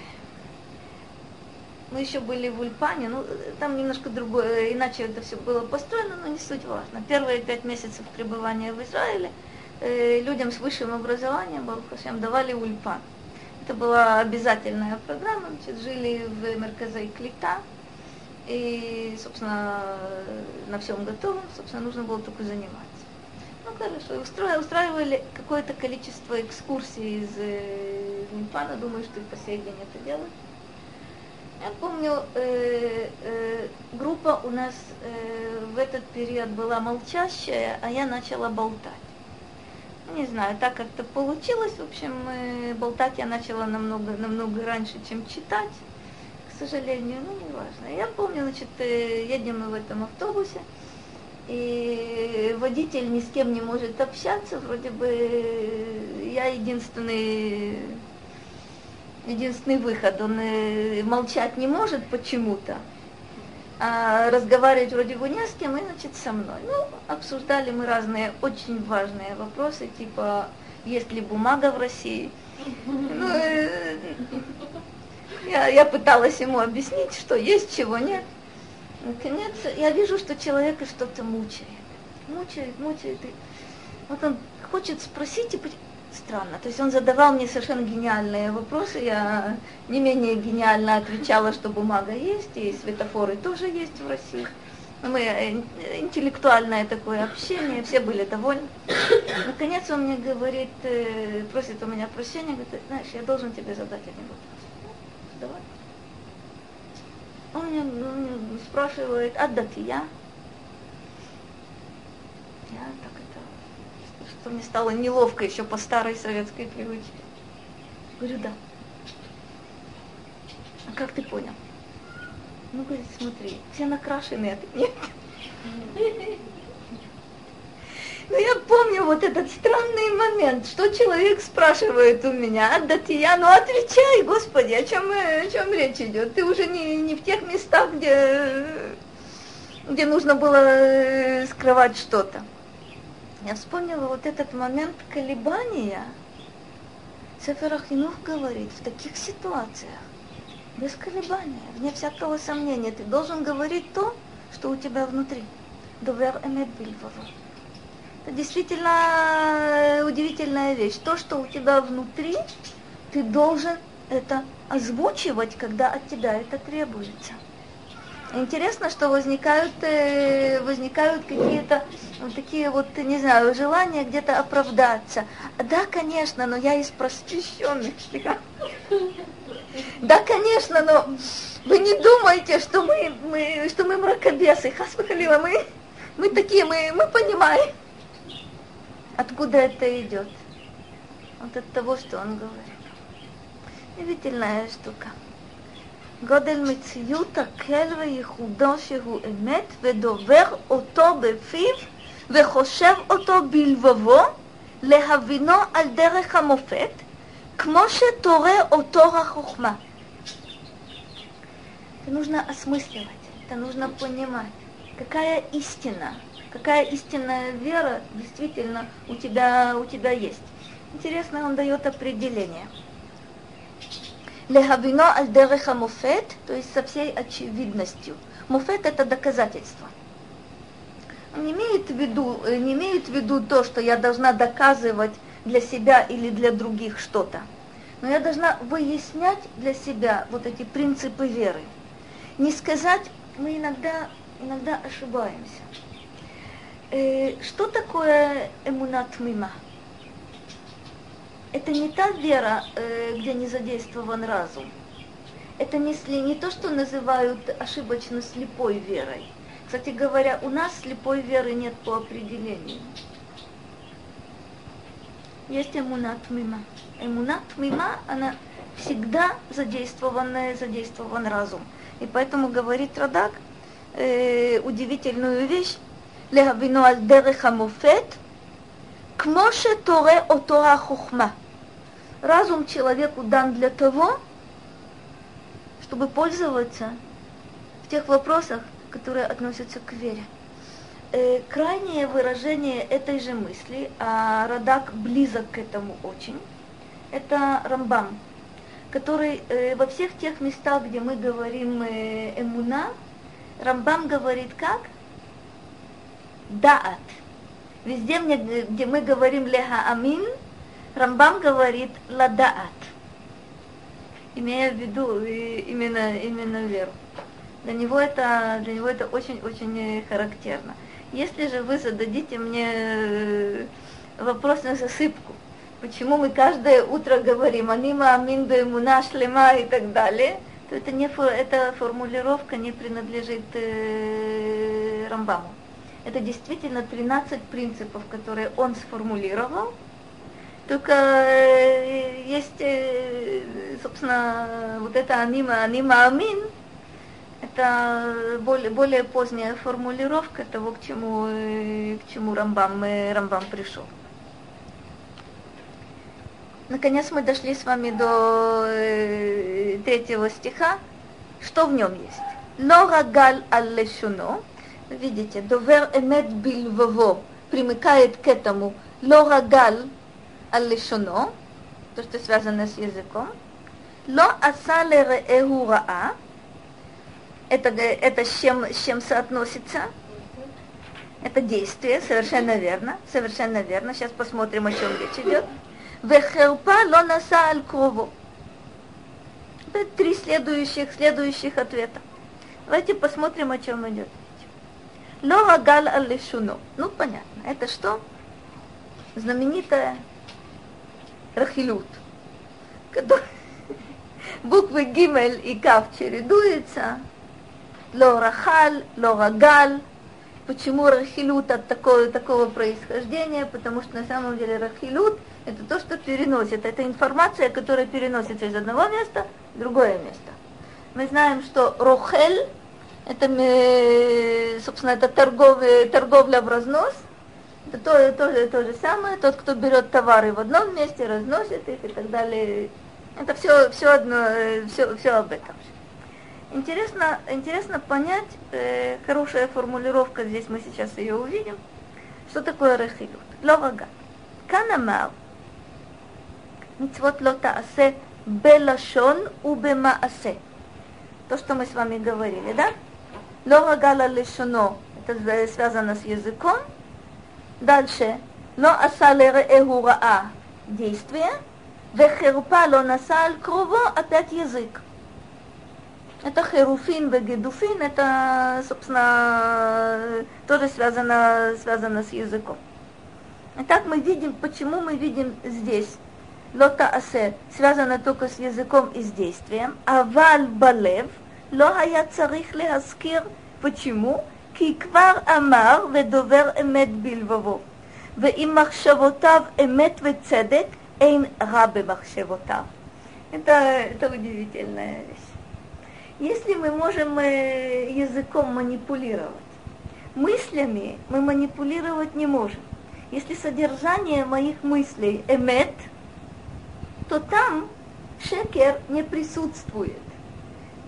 мы еще были в Ульпане, ну, там немножко другое, иначе это все было построено, но не суть важно. Первые пять месяцев пребывания в Израиле людям с высшим образованием, Барухашем, давали Ульпан. Это была обязательная программа, значит, жили в Мерказе Клита, и, собственно, на всем готовом, собственно, нужно было только заниматься. Ну, хорошо, устроили, устраивали какое-то количество экскурсий из э, Нимфана, думаю, что и по сей день это делают. Я помню, э, э, группа у нас э, в этот период была молчащая, а я начала болтать. Не знаю, так как-то получилось. В общем, э, болтать я начала намного, намного раньше, чем читать сожалению, ну, не важно. Я помню, значит, э, едем мы в этом автобусе, и водитель ни с кем не может общаться, вроде бы э, я единственный, единственный выход, он э, молчать не может почему-то, а разговаривать вроде бы не с кем, и, значит, со мной. Ну, обсуждали мы разные очень важные вопросы, типа, есть ли бумага в России, ну, я, я пыталась ему объяснить, что есть, чего нет. Наконец, я вижу, что человека что-то мучает. Мучает, мучает. И вот он хочет спросить, и странно. То есть он задавал мне совершенно гениальные вопросы. Я не менее гениально отвечала, что бумага есть, и светофоры тоже есть в России. Мы э, интеллектуальное такое общение, все были довольны. Наконец он мне говорит, э, просит у меня прощения, говорит, знаешь, я должен тебе задать один вопрос. Он меня спрашивает, а датия? Я так это, что мне стало неловко еще по старой советской привычке. Говорю, да. А как ты понял? Ну, говорит, смотри, все накрашены, а ты нет. Но я помню вот этот странный момент, что человек спрашивает у меня, да ты я, ну отвечай, Господи, о чем, о чем речь идет? Ты уже не, не в тех местах, где, где нужно было э, скрывать что-то. Я вспомнила вот этот момент колебания. Сефер Ахинух говорит, в таких ситуациях, без колебания, вне всякого сомнения, ты должен говорить то, что у тебя внутри. Довер эмет бильваво. Действительно э, удивительная вещь. То, что у тебя внутри, ты должен это озвучивать, когда от тебя это требуется. Интересно, что возникают, э, возникают какие-то вот такие вот, не знаю, желания где-то оправдаться. Да, конечно, но я из просвещенных. Да, конечно, но вы не думайте, что мы, мы, что мы мракобесы. Хасвахалила, мы, мы такие, мы, мы понимаем Откуда это идет? Вот от того, что он говорит. Удивительная штука. גודל מציאות הקל וייחודו שהוא אמת ודובר אותו בפיו וחושב אותו בלבבו להבינו על דרך המופת, כמו שתורה אותו החוכמה. Это нужно осмысливать, это нужно понимать, какая истина, какая истинная вера действительно у тебя, у тебя есть. Интересно, он дает определение – Лехавино аль дереха муфет, то есть со всей очевидностью. Муфет это доказательство. Он не имеет, в виду, э, не имеет в виду то, что я должна доказывать для себя или для других что-то. Но я должна выяснять для себя вот эти принципы веры. Не сказать, мы иногда, иногда ошибаемся. Э, что такое эмунат мима? это не та вера, э, где не задействован разум. Это не, не то, что называют ошибочно слепой верой. Кстати говоря, у нас слепой веры нет по определению. Есть эмунат мима. Эмунат мима, она всегда задействованная, задействован разум. И поэтому говорит Радак э, удивительную вещь. להבינו על דרך המופת, כמו שתורה אותו החוכמה. Разум человеку дан для того, чтобы пользоваться в тех вопросах, которые относятся к вере. Э, крайнее выражение этой же мысли, а Радак близок к этому очень, это Рамбам, который э, во всех тех местах, где мы говорим э, эмуна, Рамбам говорит как? Даат. Везде, где мы говорим леха амин, Рамбам говорит ладаат, имея в виду именно, именно веру. Для него это, для него это очень-очень характерно. Если же вы зададите мне э, вопрос на засыпку, почему мы каждое утро говорим «Анима амин бемуна шлема» и так далее, то это не, эта формулировка не принадлежит э, Рамбаму. Это действительно 13 принципов, которые он сформулировал, только э, есть, э, собственно, вот это анима, анима амин, это более, более поздняя формулировка того, к чему, э, к чему Рамбам, Рамбам пришел. Наконец мы дошли с вами до третьего стиха. Что в нем есть? Лора галь аллешуно. Видите, довер эмет бильвово примыкает к этому. Лора галь аль-лишоно, то, что связано с языком. Ло аса лереэху раа, это, это с, чем, с чем соотносится? Это действие, совершенно верно, совершенно верно. Сейчас посмотрим, о чем речь идет. Вехерпа ло наса. Это три следующих, следующих ответа. Давайте посмотрим, о чем идет речь. Ло гагал аль Ну, понятно. Это что? Знаменитая Рахилют, который [laughs] буквы Гимель и Кав чередуются, Ло Рахаль, Ло Рагаль. Почему Рахилют от такого, такого происхождения? Потому что на самом деле Рахилют – это то, что переносит. Это информация, которая переносится из одного места в другое место. Мы знаем, что Рохель – это, э, собственно, это торговля, торговля в разнос. Это то, то, же, то же самое. Тот, кто берет товары в одном месте, разносит их и так далее. Это все, все одно, э, все, все об этом. Интересно, интересно понять, э, хорошая формулировка, здесь мы сейчас ее увидим, что такое рахилют. Ловага. Канамал. Мицвот лота асе белашон убема асе. То, что мы с вами говорили, да? Лора гала лешуно, это связано с языком. Дальше. Но асал эгураа действие. Вехерпа ло насал круво, опять язык. Это херуфин вегедуфин, это, собственно, тоже связано, связано с языком. Итак, мы видим, почему мы видим здесь лота асе связано только с языком и с действием, а валь балев – לא היה צריך להזכיר, почему? כי כבר אמר ודובר אמת בלבבו, ואם מחשבותיו אמת וצדק, אין רע במחשבותיו. Это, это удивительная вещь. Если мы можем э, языком манипулировать, мыслями мы манипулировать не можем. Если содержание моих мыслей эмет, то там шекер не присутствует.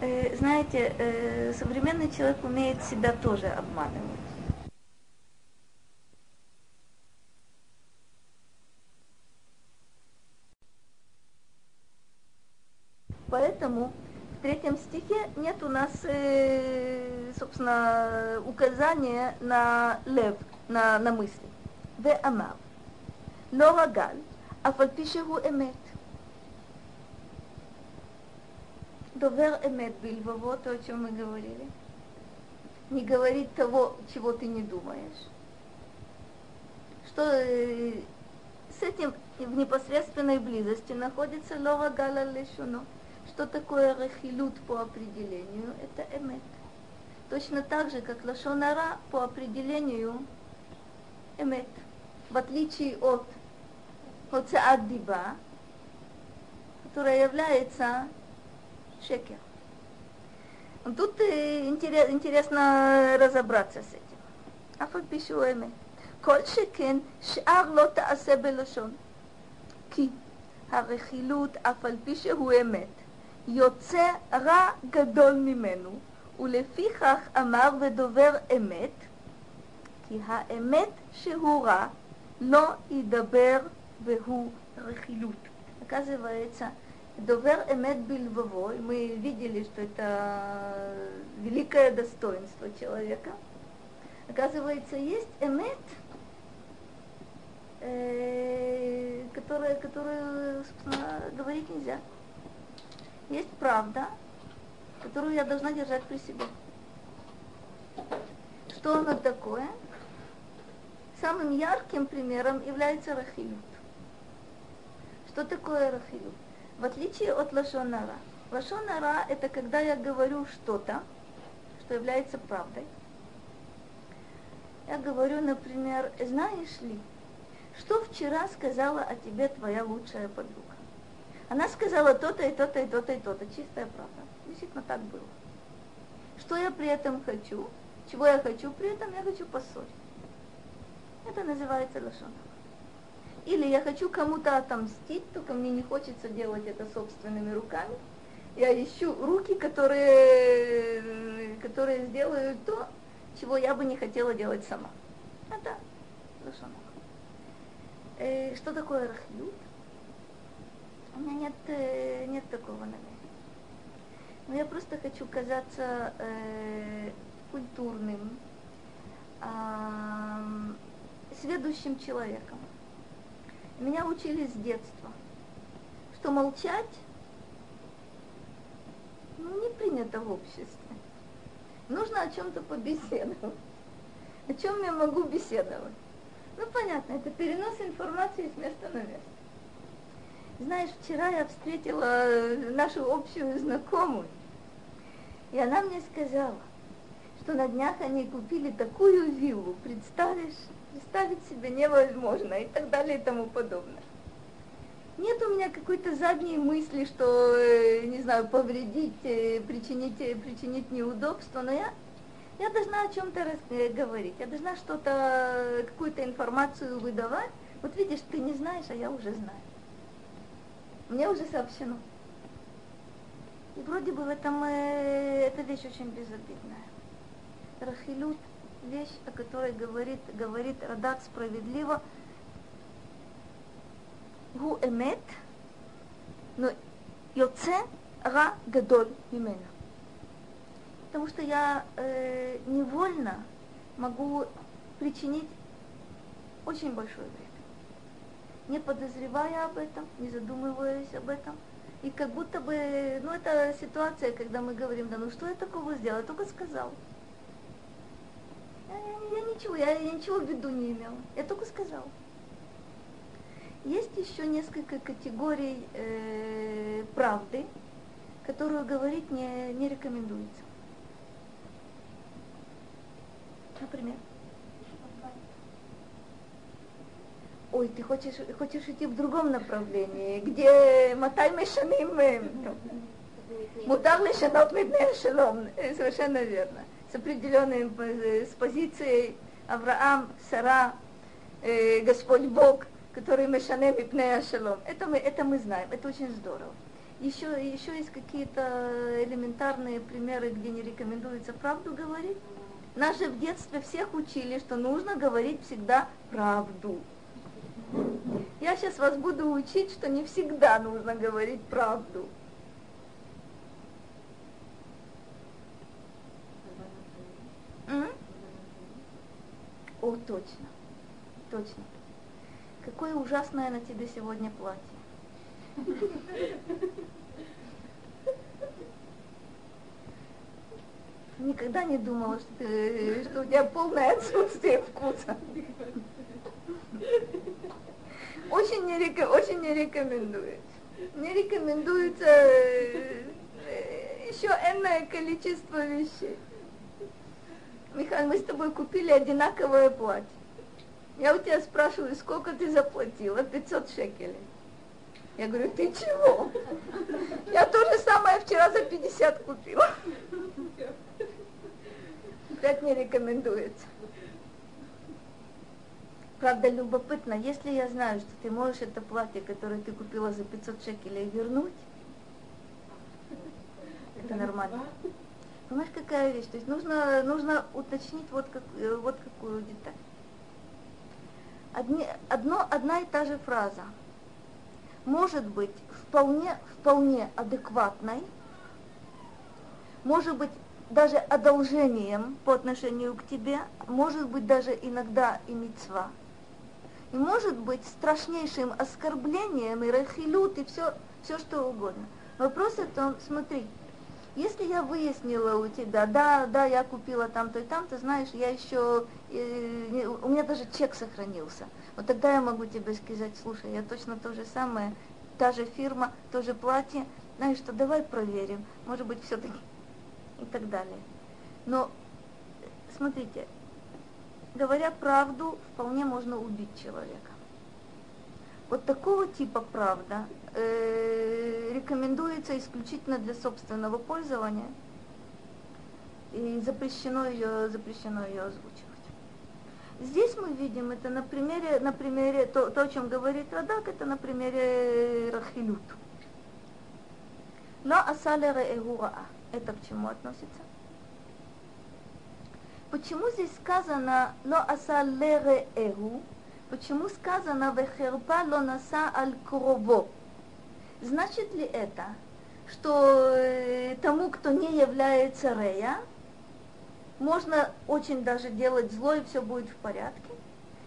э, знаете, э, современный человек умеет себя тоже обманывать. Поэтому в третьем стихе нет у нас, э, собственно, указания на лев, на, на мысли. Ве амав. Но агаль, афальпишегу эмет. Довер эмет бильбово, то, о чем мы говорили. Не говорить того, чего ты не думаешь. Что э, с этим в непосредственной близости находится лора гала лешуно. Что такое рахилют по определению? Это эмет. Точно так же, как лашонара по определению эмет. В отличие от хоцеат диба, которая является шекер. Тут интересно разобраться с этим. אף על פי שהוא אמת. כל שכן שאר לא תעשה בלשון. כי הרכילות, אף על פי שהוא אמת, יוצא רע גדול ממנו, ולפיכך אמר ודובר אמת, כי האמת שהוא רע לא ידבר והוא רכילות. Оказывается, Довер эмет бильвово, мы видели, что это великое достоинство человека. Оказывается, есть эмет, э, которое, которое, собственно, говорить нельзя. Есть правда, которую я должна держать при себе. Что оно такое? Самым ярким примером является рахилют. Что такое рахилют? В отличие от лашонара. Лашонара – это когда я говорю что-то, что является правдой. Я говорю, например, знаешь ли, что вчера сказала о тебе твоя лучшая подруга? Она сказала то-то и то-то и то-то и то-то. Чистая правда. Действительно так было. Что я при этом хочу? Чего я хочу при этом? Я хочу поссорить. Это называется лошонара. Или я хочу кому-то отомстить, только мне не хочется делать это собственными руками. Я ищу руки, которые, которые сделают то, чего я бы не хотела делать сама. Это лошонок. Э, что такое рахлют? У меня нет, э, нет такого намерения. Но я просто хочу казаться э, культурным, э, сведущим человеком. Меня учили с детства, что молчать ну, не принято в обществе. Нужно о чем-то побеседовать. О чем я могу беседовать? Ну, понятно, это перенос информации с места на место. Знаешь, вчера я встретила нашу общую знакомую, и она мне сказала, что на днях они купили такую виллу, представишь? Представить себе невозможно и так далее и тому подобное. Нет у меня какой-то задней мысли, что, э, не знаю, повредить, э, причинить, э, причинить неудобство, но я, Я должна о чем-то говорить, я должна что-то, какую-то информацию выдавать. Вот видишь, ты не знаешь, а я уже знаю. Мне уже сообщено. И вроде бы в этом э, эта вещь очень безобидная. Рахилют – вещь, о которой говорит, говорит Радак справедливо. Гу эмет, но йоце ра гадоль мимена. Потому что я э, невольно могу причинить очень большой вред. Не подозревая об этом, не задумываясь об этом – и как будто бы, ну это ситуация, когда мы говорим, да ну что я такого сделал, я только сказал. Я, я, ничего, я, я ничего в виду не имела, я только сказал. Есть еще несколько категорий э, правды, которую говорить не, не рекомендуется. Например. ой, ты хочешь, хочешь идти в другом направлении, где мотай мешаним, мутар лешанот мидней шелом, совершенно верно, с определенной с позицией Авраам, Сара, э, Господь Бог, который мешане мипней шелом. Это мы, это мы знаем, это очень здорово. Еще, еще есть какие-то элементарные примеры, где не рекомендуется правду говорить. Нас же в детстве всех учили, что нужно говорить всегда правду. Я сейчас вас буду учить, что не всегда нужно говорить правду. О, точно, точно. Какое ужасное на тебе сегодня платье. Никогда не думала, что, ты, что у тебя полное отсутствие вкуса. Очень не, реком, очень не рекомендуется. Не рекомендуется э, еще энное количество вещей. Михаил, мы с тобой купили одинаковое платье. Я у тебя спрашиваю, сколько ты заплатила? 500 шекелей. Я говорю, ты чего? Я то же самое вчера за 50 купила. Опять не рекомендуется. Правда, любопытно, если я знаю, что ты можешь это платье, которое ты купила за 500 шекелей, вернуть, это нормально. Понимаешь, какая вещь? То есть нужно, нужно уточнить вот, как, э, вот какую деталь. Одни, одно, одна и та же фраза может быть вполне, вполне адекватной, может быть даже одолжением по отношению к тебе, может быть даже иногда и мецва – и может быть страшнейшим оскорблением и рахилют, и все, все что угодно. Вопрос о том, смотри, если я выяснила у тебя, да, да, я купила там-то и там, ты знаешь, я еще, э, у меня даже чек сохранился. Вот тогда я могу тебе сказать, слушай, я точно то же самое, та же фирма, то же платье, знаешь что, давай проверим, может быть, все-таки и так далее. Но, смотрите, говоря правду, вполне можно убить человека. Вот такого типа правда э, рекомендуется исключительно для собственного пользования, и запрещено ее, запрещено ее озвучивать. Здесь мы видим это на примере, на примере то, то, о чем говорит Радак, это на примере Рахилют. Но асалера эгура, это к чему относится? Почему здесь сказано «ло аса лере эху»? Почему сказано «вехерпа ло наса аль крово»? Значит ли это, что э, тому, кто не является рея, можно очень даже делать зло, и все будет в порядке?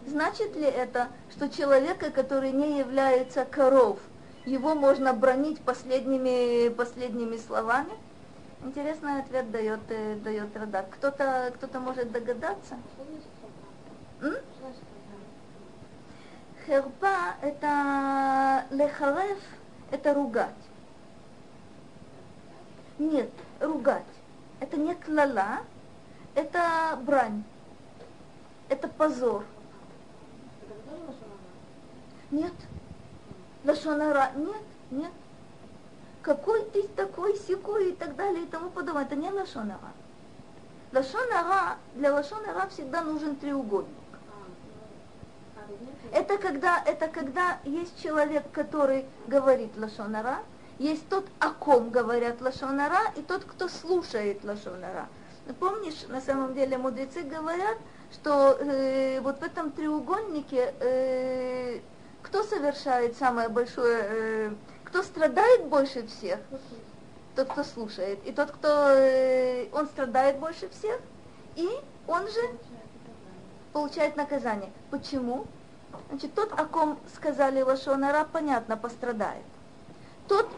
Значит ли это, что человека, который не является коров, его можно бронить последними, последними словами? Интересный ответ дает, э, дает Радак. Кто-то кто то может догадаться? М? Херпа – это лехарев, это ругать. Нет, ругать. Это не клала, это брань. Это позор. Нет. Лашонара. Нет, нет какой ты такой, секой и так далее и тому подобное. Это не лошонара. Лашонара, для лашонара всегда нужен треугольник. Это когда, это когда есть человек, который говорит лашонара, есть тот, о ком говорят лашонара, и тот, кто слушает лашонара. Ну, помнишь, на самом деле мудрецы говорят, что э, вот в этом треугольнике э, кто совершает самое большое, э, кто страдает больше всех? Тот, кто слушает. И тот, кто, э, он страдает больше всех, и он же получает наказание. Почему? Значит, тот, о ком сказали Лашонара, понятно, пострадает. Тот,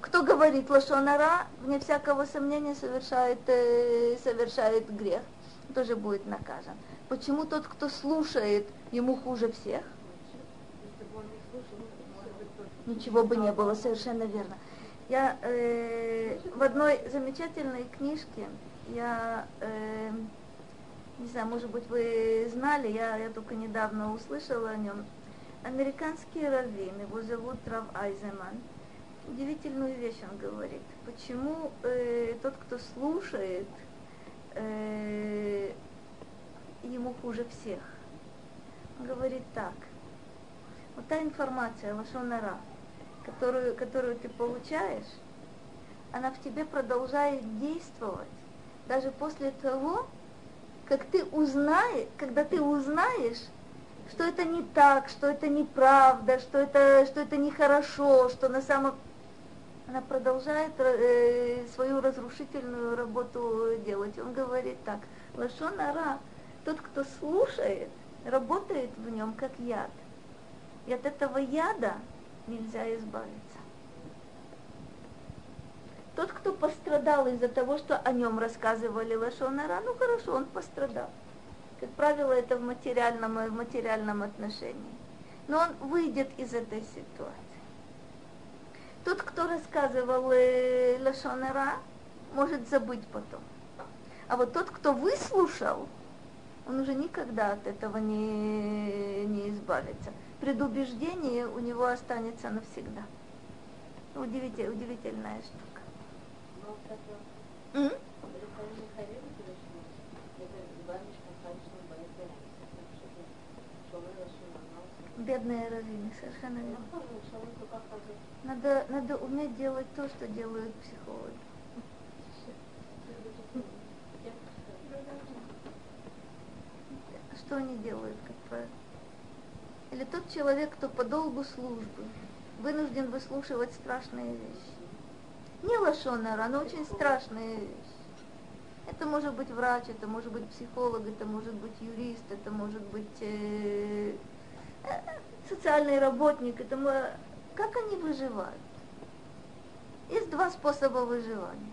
кто говорит Лашонара, вне всякого сомнения совершает, э, совершает грех, тоже будет наказан. Почему тот, кто слушает, ему хуже всех? Ничего бы не было, совершенно верно. Я э, в одной замечательной книжке, я э, не знаю, может быть, вы знали, я, я только недавно услышала о нем. Американский раввин, его зовут Рав Айземан, удивительную вещь он говорит. Почему э, тот, кто слушает, э, ему хуже всех? Он говорит так. Вот та информация, лошонара, которую, которую ты получаешь, она в тебе продолжает действовать даже после того, как ты узнаешь, когда ты узнаешь, что это не так, что это неправда, что это, что это нехорошо, что на самом она продолжает э, свою разрушительную работу делать. Он говорит так, Лашон Ара, тот, кто слушает, работает в нем как яд. И от этого яда нельзя избавиться. Тот, кто пострадал из-за того, что о нем рассказывали Лашонара, ну хорошо, он пострадал. Как правило, это в материальном, в материальном отношении. Но он выйдет из этой ситуации. Тот, кто рассказывал э, Лашонара, может забыть потом. А вот тот, кто выслушал, он уже никогда от этого не, не избавится. Предубеждение у него останется навсегда. Удивитель, удивительная штука. Бедные раввины, совершенно верно. Надо, надо уметь делать то, что делают психологи. Что они делают, как правило? Или тот человек, кто по долгу службы вынужден выслушивать страшные вещи не лошонара, но очень страшная вещь. Это может быть врач, это может быть психолог, это может быть юрист, это может быть э, э, социальный работник. Это мы, как они выживают? Есть два способа выживания.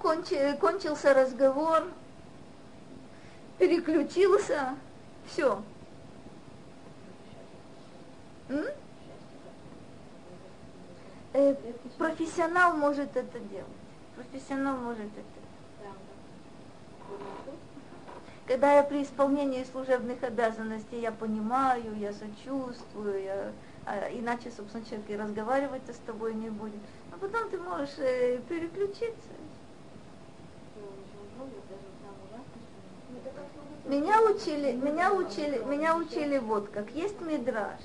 Кончи, кончился разговор, переключился, все. М? Э, профессионал может это делать. Профессионал может это. Когда я при исполнении служебных обязанностей, я понимаю, я сочувствую, я, а, иначе, собственно, человек и разговаривать-то с тобой не будет. А потом ты можешь э, переключиться. Меня учили, меня учили, меня учили вот как. Есть мидраж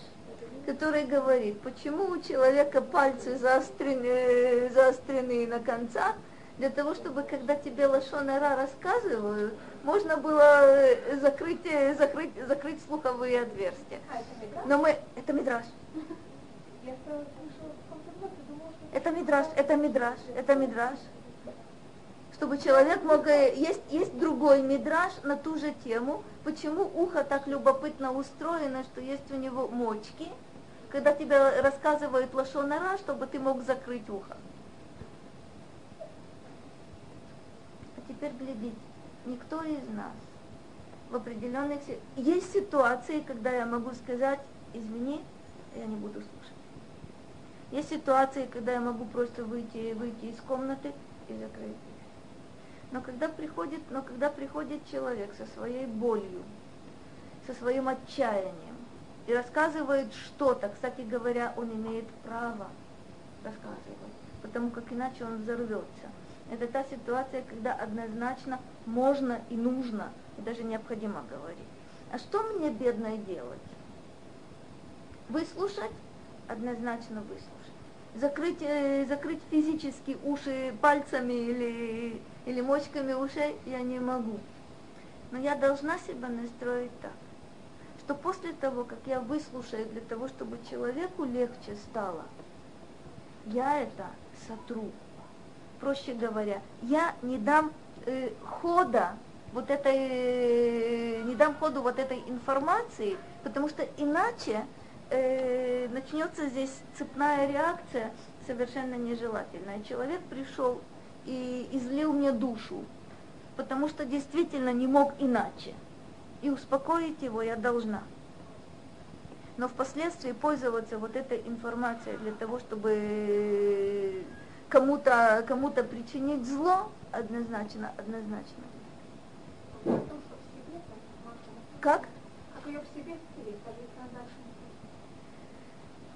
который говорит, почему у человека пальцы заострены, заострены на концах, для того, чтобы когда тебе лошонара рассказывают, можно было э, закрыть, э, закрыть, закрыть слуховые отверстия. Но мы... Это мидраж. Это мидраж, это мидраж, это мидраж. Чтобы человек мог... Э, есть, есть другой мидраж на ту же тему, почему ухо так любопытно устроено, что есть у него мочки, когда тебе рассказывают лошонара, чтобы ты мог закрыть ухо. А теперь глядите, никто из нас в определенных... Есть ситуации, когда я могу сказать, извини, я не буду слушать. Есть ситуации, когда я могу просто выйти, выйти из комнаты и закрыть. Но когда приходит, но когда приходит человек со своей болью, со своим отчаянием, и рассказывает что-то. Кстати говоря, он имеет право рассказывать. потому как иначе он взорвется. Это та ситуация, когда однозначно можно и нужно, и даже необходимо говорить. А что мне, бедное, делать? Выслушать? Однозначно выслушать. Закрыть, э, закрыть физически уши пальцами или, или мочками ушей я не могу. Но я должна себя настроить так, что после того, как я выслушаю для того, чтобы человеку легче стало, я это сотру. Проще говоря, я не дам э, хода вот этой, э, не дам ходу вот этой информации, потому что иначе э, начнется здесь цепная реакция совершенно нежелательная. Человек пришел и излил мне душу, потому что действительно не мог иначе. И успокоить его я должна. Но впоследствии пользоваться вот этой информацией для того, чтобы кому-то кому причинить зло, однозначно, однозначно. Как?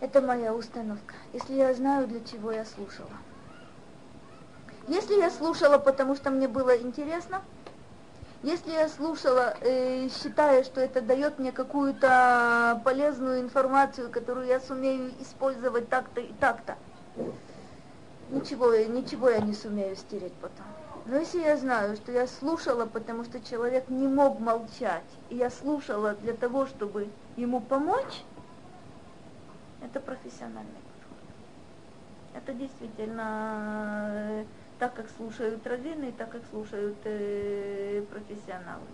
Это моя установка. Если я знаю, для чего я слушала. Если я слушала, потому что мне было интересно, если я слушала, э, считая, что это дает мне какую-то полезную информацию, которую я сумею использовать так-то и так-то, ничего, ничего я не сумею стереть потом. Но если я знаю, что я слушала, потому что человек не мог молчать, и я слушала для того, чтобы ему помочь, это профессиональный подход. Это действительно э, так, как слушают раввины, и так, как слушают э, профессионалы.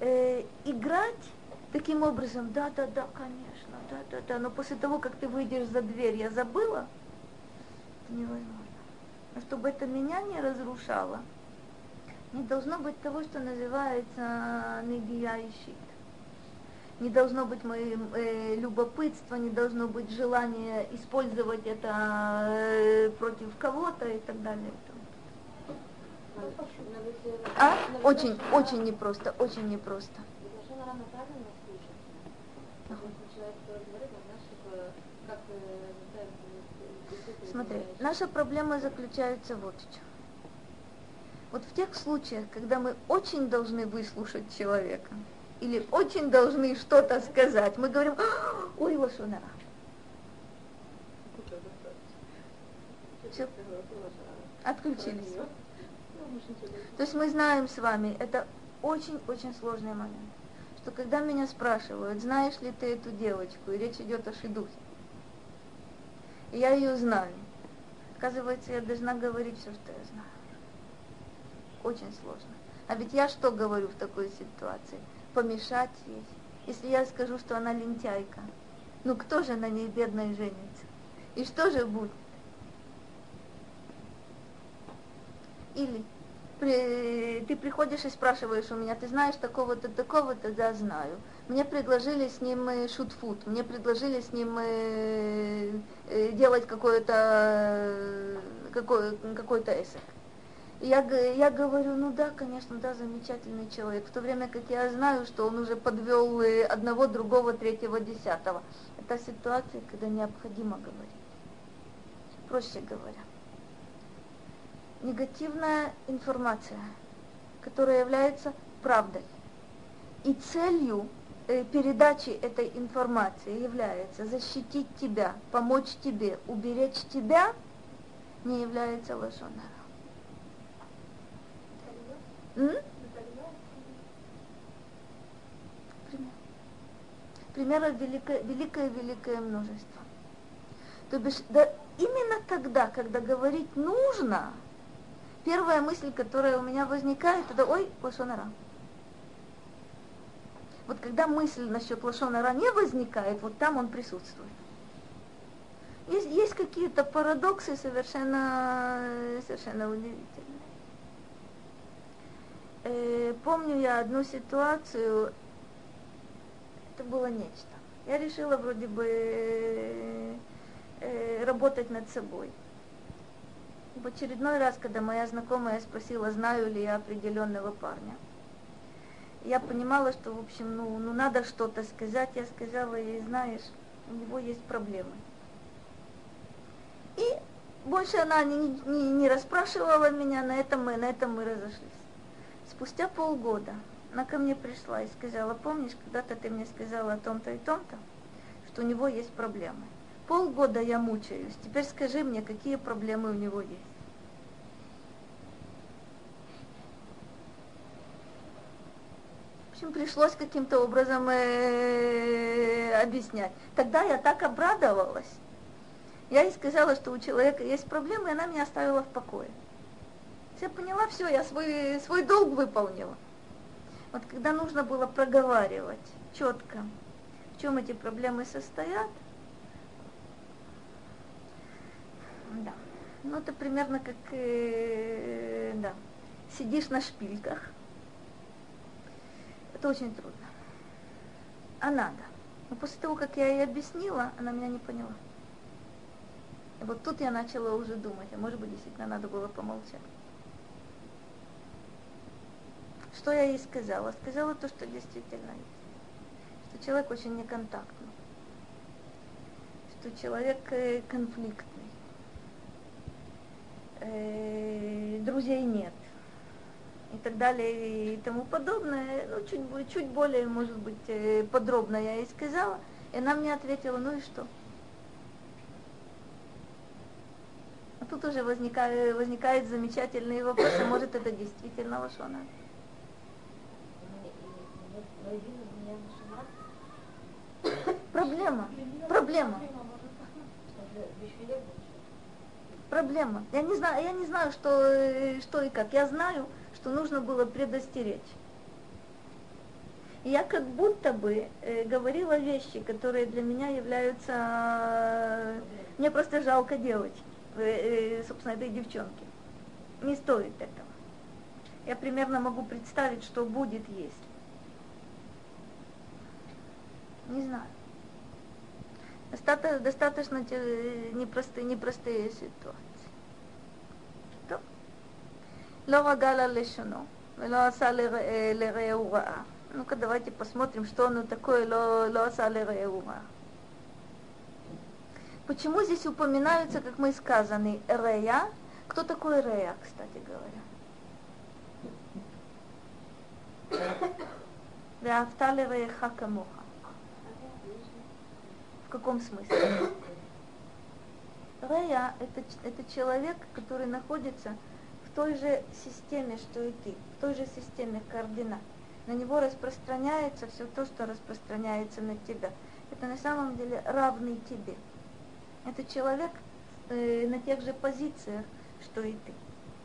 Э, играть таким образом, да, да, да, конечно, да, да, да, но после того, как ты выйдешь за дверь, я забыла, это невозможно. Но чтобы это меня не разрушало, не должно быть того, что называется щит. Не должно быть моим э, любопытство, не должно быть желание использовать это э, против кого-то и так далее. А? Очень, очень непросто, очень непросто. Смотри, наша проблема заключается вот в чем. Вот в тех случаях, когда мы очень должны выслушать человека, или очень должны что-то сказать, мы говорим, ой, лошонара. Все, отключились. То есть мы знаем с вами, это очень-очень сложный момент, что когда меня спрашивают, знаешь ли ты эту девочку, и речь идет о шидухе, я ее знаю. Оказывается, я должна говорить все, что я знаю. Очень сложно. А ведь я что говорю в такой ситуации? Помешать ей. Если я скажу, что она лентяйка, ну кто же на ней бедной женится? И что же будет? Или при, ты приходишь и спрашиваешь у меня, ты знаешь такого-то, такого-то, да, знаю. Мне предложили с ним э, шутфут, мне предложили с ним э, э, делать э, какой, какой-то эссе. Я, я говорю, ну да, конечно, да, замечательный человек. В то время как я знаю, что он уже подвел одного, другого, третьего, десятого. Это ситуация, когда необходимо говорить. Проще говоря негативная информация, которая является правдой. И целью э, передачи этой информации является защитить тебя, помочь тебе, уберечь тебя, не является лошонара. Пример. Примеров великое, великое, великое множество. То бишь, да, именно тогда, когда говорить нужно, первая мысль, которая у меня возникает, это ой, лошонара. Вот когда мысль насчет лошонара не возникает, вот там он присутствует. Есть, есть какие-то парадоксы совершенно, совершенно удивительные. Э, помню я одну ситуацию, это было нечто. Я решила вроде бы э, работать над собой в очередной раз, когда моя знакомая спросила, знаю ли я определенного парня, я понимала, что, в общем, ну, ну надо что-то сказать. Я сказала ей, знаешь, у него есть проблемы. И больше она не, не, не расспрашивала меня, на этом мы, на этом мы разошлись. Спустя полгода она ко мне пришла и сказала, помнишь, когда-то ты мне сказала о том-то и том-то, что у него есть проблемы. Полгода я мучаюсь, теперь скажи мне, какие проблемы у него есть. В общем, пришлось каким-то образом э, объяснять. Тогда я так обрадовалась. Я ей сказала, что у человека есть проблемы, и она меня оставила в покое. Я поняла, все, я свой, свой долг выполнила. Вот когда нужно было проговаривать четко, в чем эти проблемы состоят, да. Ну, это примерно как, э, да, сидишь на шпильках. Это очень трудно. А надо. Но после того, как я ей объяснила, она меня не поняла. И вот тут я начала уже думать, а может быть, действительно надо было помолчать. Что я ей сказала? Сказала то, что действительно есть. Что человек очень неконтактный. Что человек э, конфликтный. Э, друзей нет. И так далее и тому подобное. Ну, чуть, чуть более, может быть, э, подробно я ей сказала. И она мне ответила, ну и что? А тут уже возникает, возникает замечательный вопрос, а может это действительно лошона? Проблема. Проблема. Проблема. Я не знаю, я не знаю, что, что и как. Я знаю, что нужно было предостеречь. я как будто бы э, говорила вещи, которые для меня являются... Э, мне просто жалко девочки, э, э, собственно, этой девчонки. Не стоит этого. Я примерно могу представить, что будет, если. Не знаю. Достаточно, достаточно непростые, непростые ситуации. טוב. לא רגל על לשונו ולא עשה לרעהו רעה. Ну-ка давайте посмотрим, что оно такое לא, לא עשה לרעהו רעה. Почему здесь упоминаются, как мы сказаны, Рея? Кто такой Рея, кстати говоря? [coughs] ואהבת לרעך כמוך. В каком смысле? [coughs] Рея это, это человек, который находится в той же системе, что и ты, в той же системе координат. На него распространяется все то, что распространяется на тебя. Это на самом деле равный тебе. Это человек э, на тех же позициях, что и ты.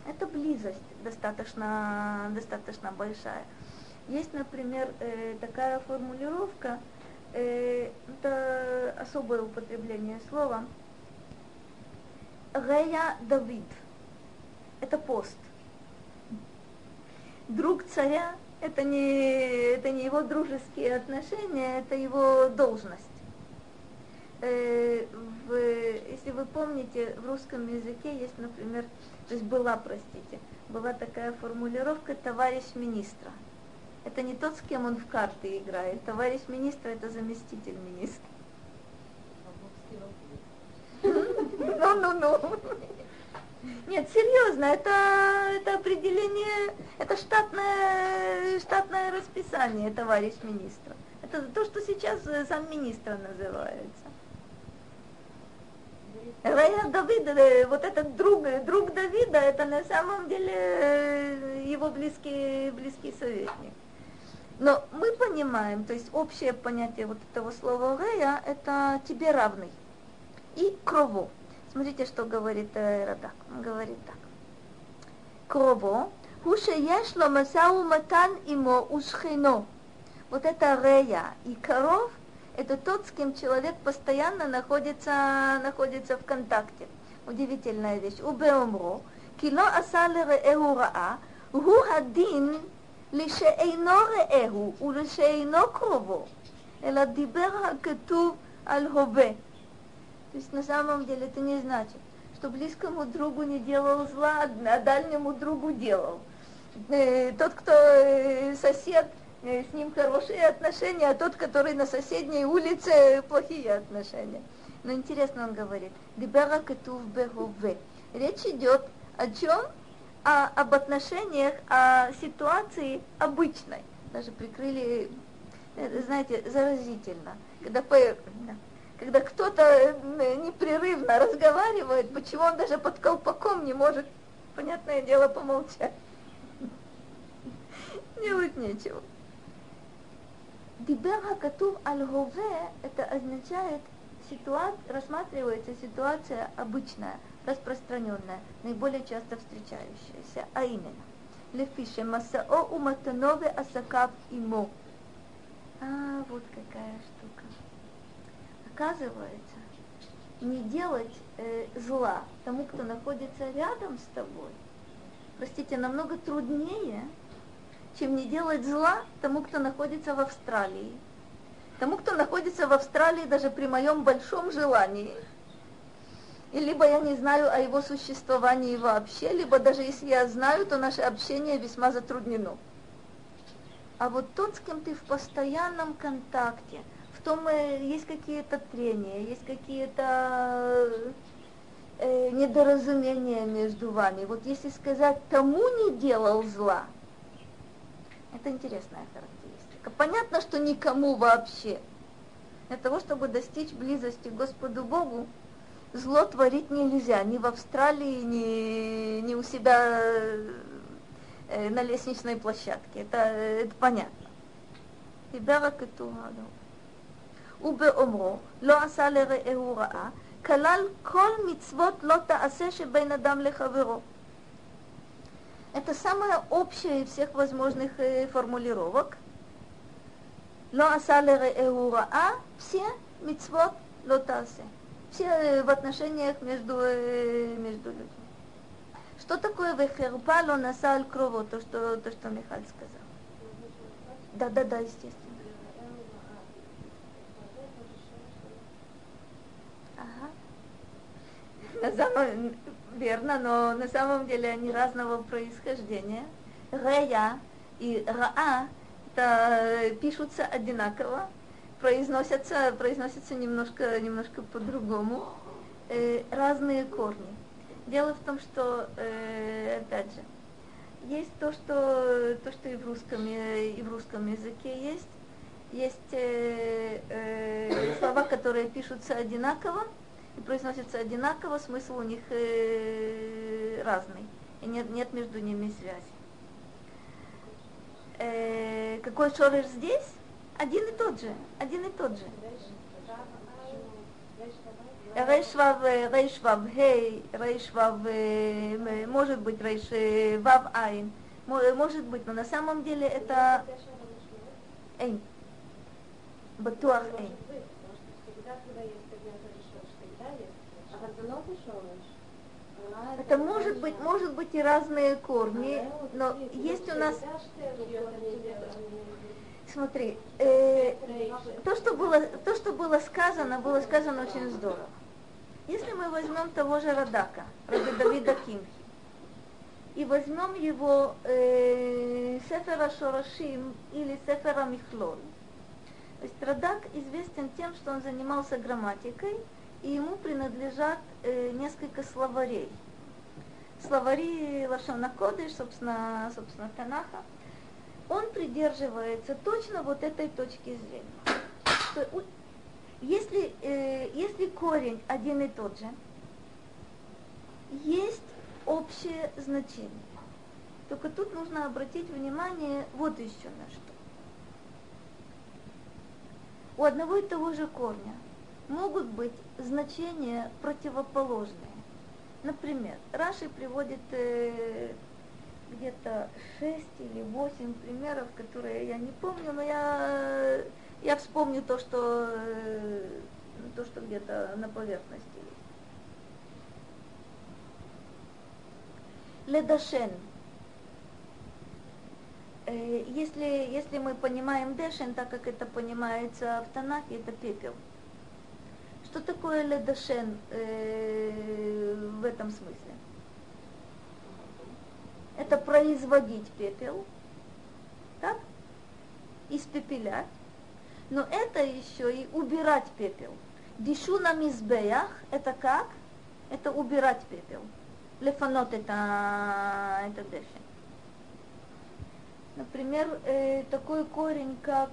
Это близость достаточно, достаточно большая. Есть, например, э, такая формулировка – это особое употребление слова. Рея Давид. Это пост. Друг царя это не, это не его дружеские отношения, это его должность. Э, в, если вы помните, в русском языке есть, например, то есть была, простите, была такая формулировка «товарищ министра». Это не тот, с кем он в карты играет. Товарищ министр – это заместитель министра. Ну-ну-ну. Нет, серьезно, это, это определение, это штатное, штатное расписание, товарищ министра. Это то, что сейчас сам министр называется. Рая Давида, э, вот этот друг, друг Давида, это на самом деле э, его близкий, близкий советник. Но мы понимаем, то есть общее понятие вот этого слова «рея» – это «тебе равный» и «крово». Смотрите, что говорит э, Радак. Он говорит так. «Крово» – «Хуше ешло масау матан имо ушхино». Вот это «рея» и «коров» – это тот, с кем человек постоянно находится, находится в контакте. Удивительная вещь. «Убеумро» – «кило асале реэу раа» – «гу хадин לשאינו רעהו ולשאינו קרובו, אלא דיבר הכתוב על הווה. То есть на самом деле это не значит, что близкому другу не делал зла, а дальнему другу делал. Тот, кто сосед, с ним хорошие отношения, а тот, который на соседней улице, плохие отношения. Но интересно он говорит, дибера кетув бехове. Речь идет о чем? О, об отношениях, о ситуации обычной. Даже прикрыли, э, знаете, заразительно. Когда, по, когда кто-то непрерывно разговаривает, почему он даже под колпаком не может, понятное дело, помолчать. [laughs] Делать нечего. Дибер хакатув аль это означает ситуация, рассматривается ситуация обычная, распространенная, наиболее часто встречающаяся, а именно Лефише Масао Уматанове Асакав Имо. А, вот какая штука. Оказывается, не делать э, зла тому, кто находится рядом с тобой, простите, намного труднее, чем не делать зла тому, кто находится в Австралии. Тому, кто находится в Австралии даже при моем большом желании. И либо я не знаю о его существовании вообще, либо даже если я знаю, то наше общение весьма затруднено. А вот тот, с кем ты в постоянном контакте, в том э, есть какие-то трения, есть какие-то э, недоразумения между вами. Вот если сказать, тому не делал зла, это интересная характеристика. Понятно, что никому вообще. Для того, чтобы достичь близости к Господу Богу, зло творить нельзя, ни в Австралии, ни, ни у себя э, на лестничной площадке. Это, э, это понятно. Тиберак и Тугану. Убе омро, ло аса лере эураа, калал кол мицвот ло таасе шебейн адам лехаверо. Это самая общая из всех возможных э, формулировок. Ло аса лере эураа, все мицвот ло таасе э, в отношениях между, э, между людьми. Что такое вехерпа ло насаль крово, то что, то, что Михаль сказал? Да, да, да, естественно. Ага. На самом, верно, но на самом деле они разного происхождения. Рея и Раа это пишутся одинаково, произносятся, произносятся немножко, немножко по-другому, э, разные корни. Дело в том, что, э, опять же, есть то, что, то, что и в русском, и в русском языке есть. Есть э, э, слова, которые пишутся одинаково, и произносятся одинаково, смысл у них э, разный, и нет, нет между ними связи. Э, какой шореш здесь? Один и тот же, один и тот же. Рейшвав, рейшвав, хей, рейшвав, может быть рейш, вав айн, может быть, но на самом деле это эйн, батуах эйн. Это может быть, может быть и разные корни, но есть у нас... Смотри, э, то, что было, то, что было сказано, было сказано очень здорово. Если мы возьмем того же Радака, Раби Давида Кимхи, и возьмем его э, Сефера Шорашим или Сефера Михлол, то есть Радак известен тем, что он занимался грамматикой, и ему принадлежат э, несколько словарей. Словари Лашона Кодыш, собственно, собственно, Танаха. Он придерживается точно вот этой точки зрения. Что, если, э, если корень один и тот же, есть общее значение. Только тут нужно обратить внимание вот еще на что. У одного и того же корня могут быть значения противоположные. Например, Раши приводит э, где-то шесть или восемь примеров, которые я не помню, но я, я вспомню то, что, э, то, что где-то на поверхности есть. Ледашен. Э, если, если мы понимаем дешен, так как это понимается в Танахе, это пепел. Что такое ледашен э, в этом смысле? это производить пепел, так? Испепелять. Но это еще и убирать пепел. Дишу на мизбеях – это как? Это убирать пепел. Лефанот – это, а, это дефи. Например, э, такой корень, как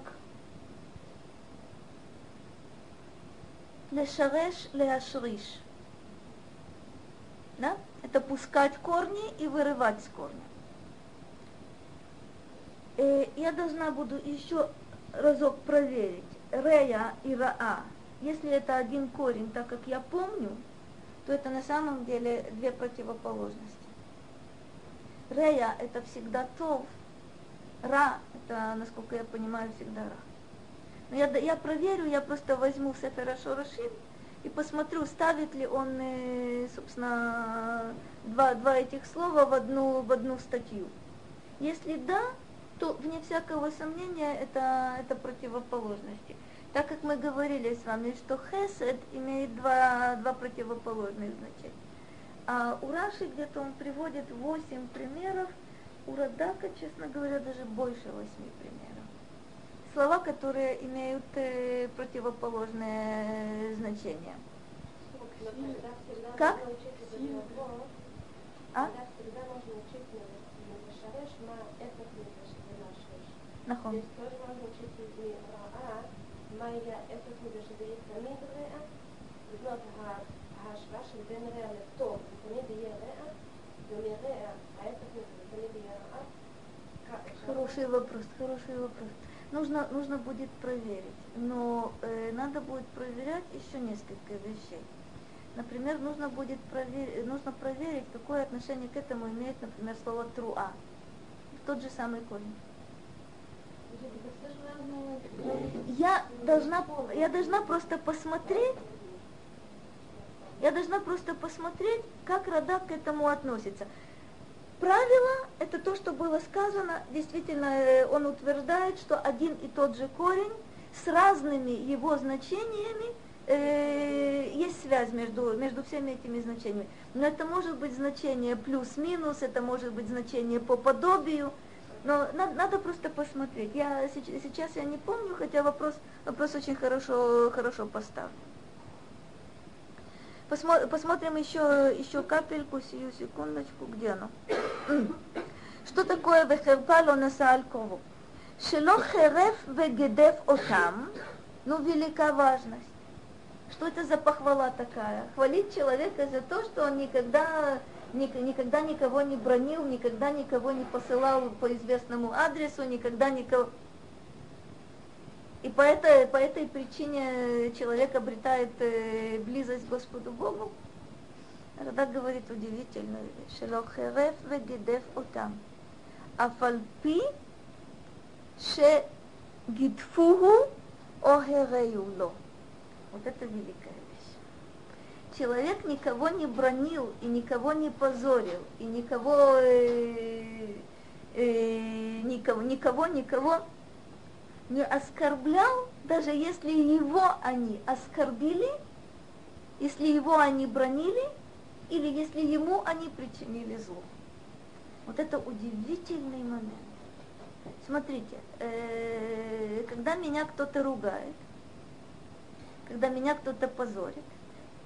лешареш леашриш. Да? Это пускать корни и вырывать с корня. Э, я должна буду еще разок проверить. Рея и Раа. Если это один корень, так как я помню, то это на самом деле две противоположности. Рея это всегда тов, Ра это, насколько я понимаю, всегда Ра. Но я, я проверю, я просто возьму Сефера Шорошим и посмотрю, ставит ли он, э, собственно, два, два этих слова в одну, в одну статью. Если да, то вне всякого сомнения это, это противоположности. Так как мы говорили с вами, что хесед имеет два, два противоположных значения. А у Раши где-то он приводит восемь примеров, у Радака, честно говоря, даже больше восьми примеров Слова, которые имеют э, противоположное значение. Как? А? נכון. מה יהיה ההפך מזה שזה יהיה תמיד רע, לבנות ההשוואה של בין רע לטוב, תמיד יהיה רע, ומרע ההפך מזה תמיד יהיה רע. Хороший вопрос, хороший вопрос. Нужно, нужно будет проверить, но э, надо будет проверять еще несколько вещей. Например, нужно будет проверить, нужно проверить, какое отношение к этому имеет, например, слово труа. Тот же самый корень. Я должна, я должна просто посмотреть, я должна просто посмотреть, как Радак к этому относится. Правило – это то, что было сказано. Действительно, э, он утверждает, что один и тот же корень с разными его значениями э, есть связь между, между всеми этими значениями. Но это может быть значение плюс-минус, это может быть значение по подобию – но надо, надо просто посмотреть. Я сейчас я не помню, хотя вопрос, вопрос очень хорошо, хорошо поставлен. Посмо, посмотрим еще, еще капельку, сию секундочку, где оно? [clears throat] Что такое вехерпало на саалькову? Шело хереф вегедев отам, ну велика важность. Что это за похвала такая? Хвалить человека за то, что он никогда никогда никого не бронил, никогда никого не посылал по известному адресу, никогда никого... И по этой, по этой причине человек обретает э, близость к Господу Богу. Тогда говорит удивительную вещь. Шелохереф вегидев отам. Афальпи шегидфуху охерею Вот это великое человек никого не бронил и никого не позорил, и никого, э, э, никого, никого, никого не оскорблял, даже если его они оскорбили, если его они бронили, или если ему они причинили зло. Вот это удивительный момент. Смотрите, э, когда меня кто-то ругает, когда меня кто-то позорит,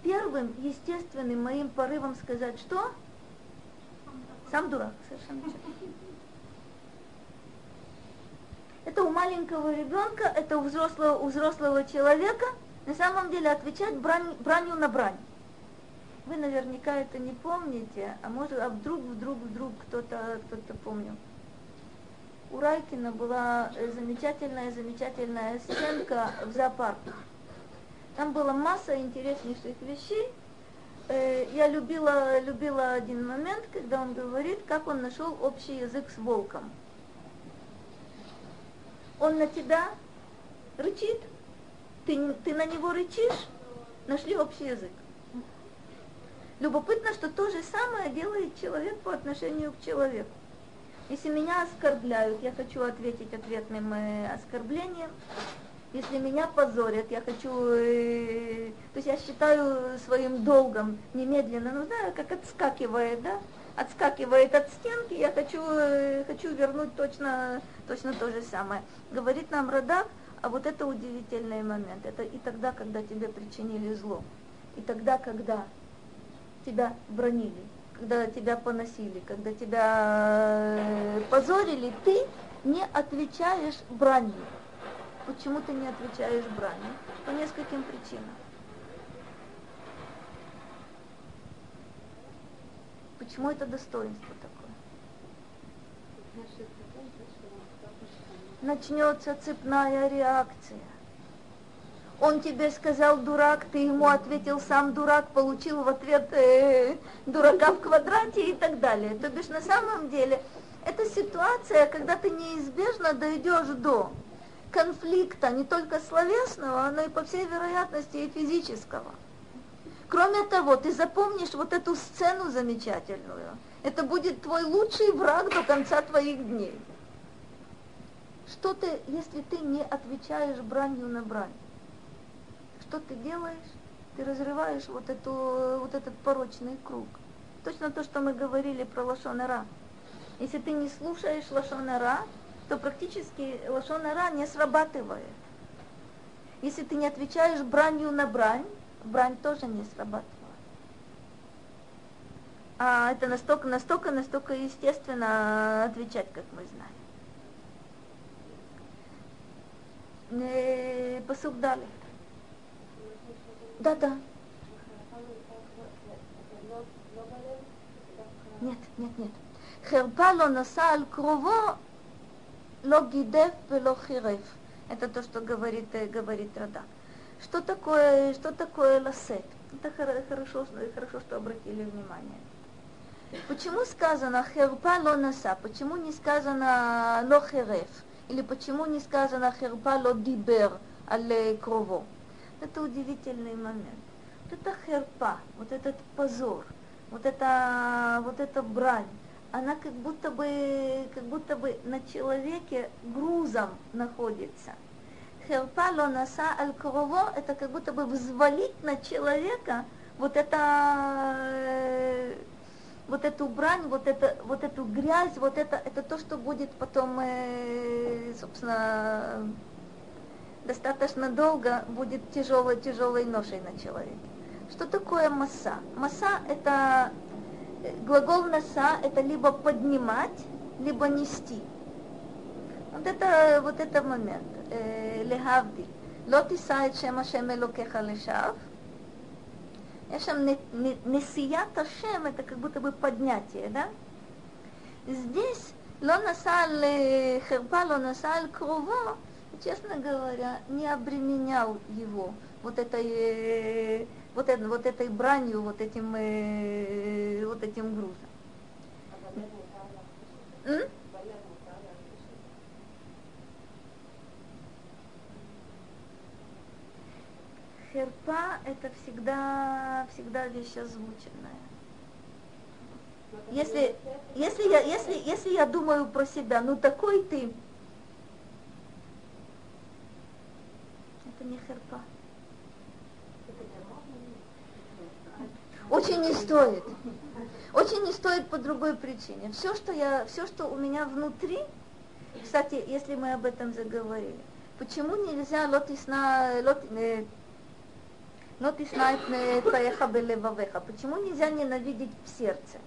первым естественным моим порывом сказать, что? Сам дурак, совершенно. Это у маленького ребенка, это у взрослого, у взрослого человека на самом деле отвечать брань, бранью на брань. Вы наверняка это не помните, а может, а вдруг, вдруг, вдруг кто-то кто-то помнил. У Райкина была замечательная, замечательная сценка в зоопарке. Там была масса интереснейших вещей. Э, я любила, любила один момент, когда он говорит, как он нашел общий язык с волком. Он на тебя рычит, ты, ты на него рычишь, нашли общий язык. Любопытно, что то же самое делает человек по отношению к человеку. Если меня оскорбляют, я хочу ответить ответным э, оскорблением. Если меня позорят, я хочу, э, то есть я считаю своим долгом немедленно, ну знаю, как отскакивает, да, отскакивает от стенки, я хочу, э, хочу вернуть точно, точно то же самое. Говорит нам Радак, а вот это удивительный момент, это и тогда, когда тебе причинили зло, и тогда, когда тебя бронили, когда тебя поносили, когда тебя э, позорили, ты не отвечаешь бранью. Почему ты не отвечаешь бранью? По нескольким причинам. Почему это достоинство такое? Начнется цепная реакция. Он тебе сказал дурак, ты ему ответил сам дурак, получил в ответ э, дурака в квадрате и так далее. То бишь на самом деле это ситуация, когда ты неизбежно дойдешь до конфликта не только словесного, но и по всей вероятности и физического. Кроме того, ты запомнишь вот эту сцену замечательную. Это будет твой лучший враг до конца твоих дней. Что ты, если ты не отвечаешь бранью на брань? Что ты делаешь? Ты разрываешь вот, эту, вот этот порочный круг. Точно то, что мы говорили про лошонара. Если ты не слушаешь лошонара, то практически лошонара не срабатывает. Если ты не отвечаешь бранью на брань, брань тоже не срабатывает. А это настолько, настолько, настолько естественно отвечать, как мы знаем. Посуд далее. Да, да. Нет, нет, нет. חרפה לא נשא על קרובו, לא גידף ולא חירף. Это то, что говорит, говорит Рада. Что такое, что такое ласет? Это хорошо, хорошо, что обратили внимание. Почему сказано херпа ло наса? Почему не сказано ло хереф? Или почему не сказано херпа ло дибер аль крово? Это удивительный момент. Вот это херпа, вот этот позор, вот это, вот эта брань, она как будто бы, как будто бы на человеке грузом находится. Херпа лонаса аль крово, это как будто бы взвалить на человека вот это, вот эту брань, вот, это, вот эту грязь, вот это, это то, что будет потом, э, собственно, достаточно долго будет тяжелой-тяжелой ношей на человеке. Что такое масса? Масса – это э, глагол наса – это либо поднимать, либо нести. Вот это, вот это момент. Э, Легавди, Лотисает шема шем элокеха лешав – יש שם נשיאת השם, это как будто бы поднятие, да? Здесь לא נסע על חרפה, לא נסע על קרובו, честно говоря, не обременял его вот этой, вот, это, вот этой бранью, вот этим, вот этим грузом. Херпа это всегда, всегда вещь озвученная. Если, если, я, если, если я думаю про себя, ну такой ты, это не херпа. Очень не стоит. Очень не стоит по другой причине. Все, что я, все, что у меня внутри, кстати, если мы об этом заговорили, почему нельзя лотисна, лот, э, лотисна твоеха белевавеха? Почему нельзя ненавидеть в сердце?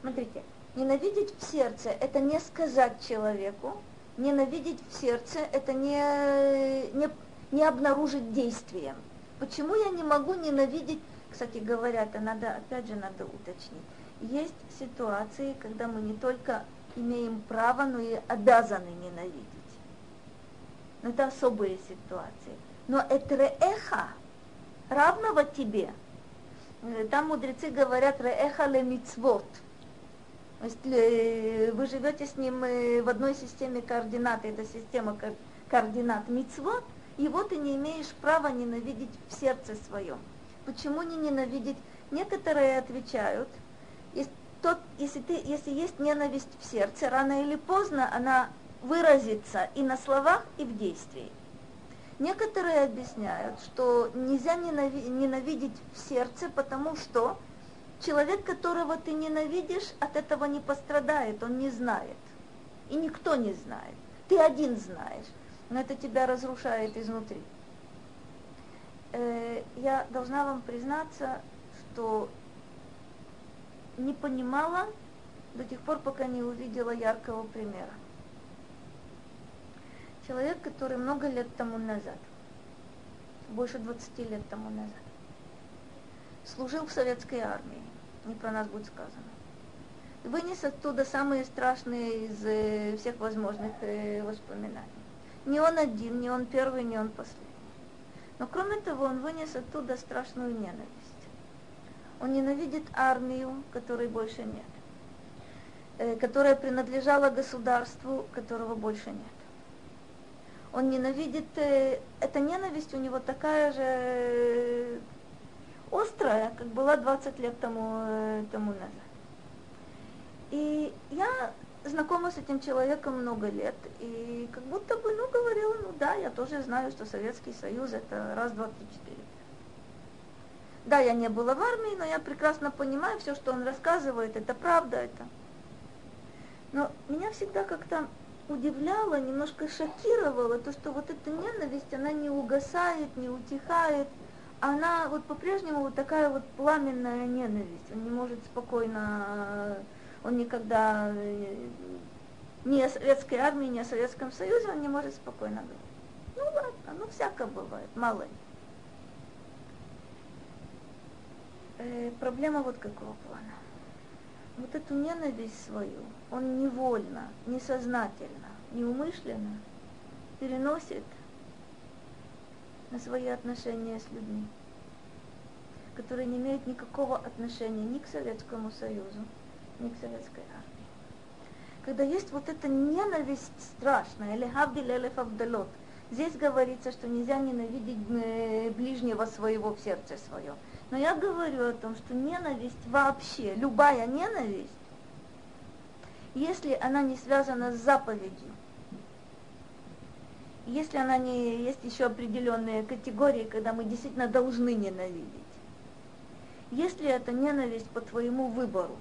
Смотрите, ненавидеть в сердце – это не сказать человеку, ненавидеть в сердце – это не, не не обнаружить действием. Почему я не могу ненавидеть, кстати говоря, это надо, опять же, надо уточнить. Есть ситуации, когда мы не только имеем право, но и обязаны ненавидеть. Но это особые ситуации. Но это реэха, равного тебе. Э, там мудрецы говорят реэха ле мицвот. То есть э, вы живете с ним э, в одной системе координат, это система координат мицвот, его ты не имеешь права ненавидеть в сердце своем. Почему не ненавидеть? Некоторые отвечают, если, тот, если, ты, если есть ненависть в сердце, рано или поздно она выразится и на словах, и в действии. Некоторые объясняют, что нельзя ненавидеть в сердце, потому что человек, которого ты ненавидишь, от этого не пострадает, он не знает. И никто не знает. Ты один знаешь но это тебя разрушает изнутри. Э, я должна вам признаться, что не понимала до тех пор, пока не увидела яркого примера. Человек, который много лет тому назад, больше 20 лет тому назад, служил в советской армии, не про нас будет сказано, вынес оттуда самые страшные из э, всех возможных э, воспоминаний. Не он один, не он первый, не он последний. Но кроме того, он вынес оттуда страшную ненависть. Он ненавидит армию, которой больше нет, э, которая принадлежала государству, которого больше нет. Он ненавидит, эта ненависть у него такая же острая, как была 20 лет тому, тому назад. И я знакома с этим человеком много лет, и как будто бы, ну, говорила, ну да, я тоже знаю, что Советский Союз это раз, два, три, четыре. Да, я не была в армии, но я прекрасно понимаю, все, что он рассказывает, это правда, это. Но меня всегда как-то удивляло, немножко шокировало то, что вот эта ненависть, она не угасает, не утихает, она вот по-прежнему вот такая вот пламенная ненависть, он не может спокойно он никогда э, ни о советской армии, ни о Советском Союзе он не может спокойно говорить. Ну ладно, ну всяко бывает, мало ли. Э, проблема вот какого плана. Вот эту ненависть свою он невольно, несознательно, неумышленно переносит на свои отношения с людьми, которые не имеют никакого отношения ни к Советскому Союзу, не к советской армии. Когда есть вот эта ненависть страшная, или хавдиль элеф авдалот, здесь говорится, что нельзя ненавидеть э, ближнего своего в сердце свое. Но я говорю о том, что ненависть вообще, любая ненависть, если она не связана с заповедью, если она не есть еще определенные категории, когда мы действительно должны ненавидеть, если это ненависть по твоему выбору,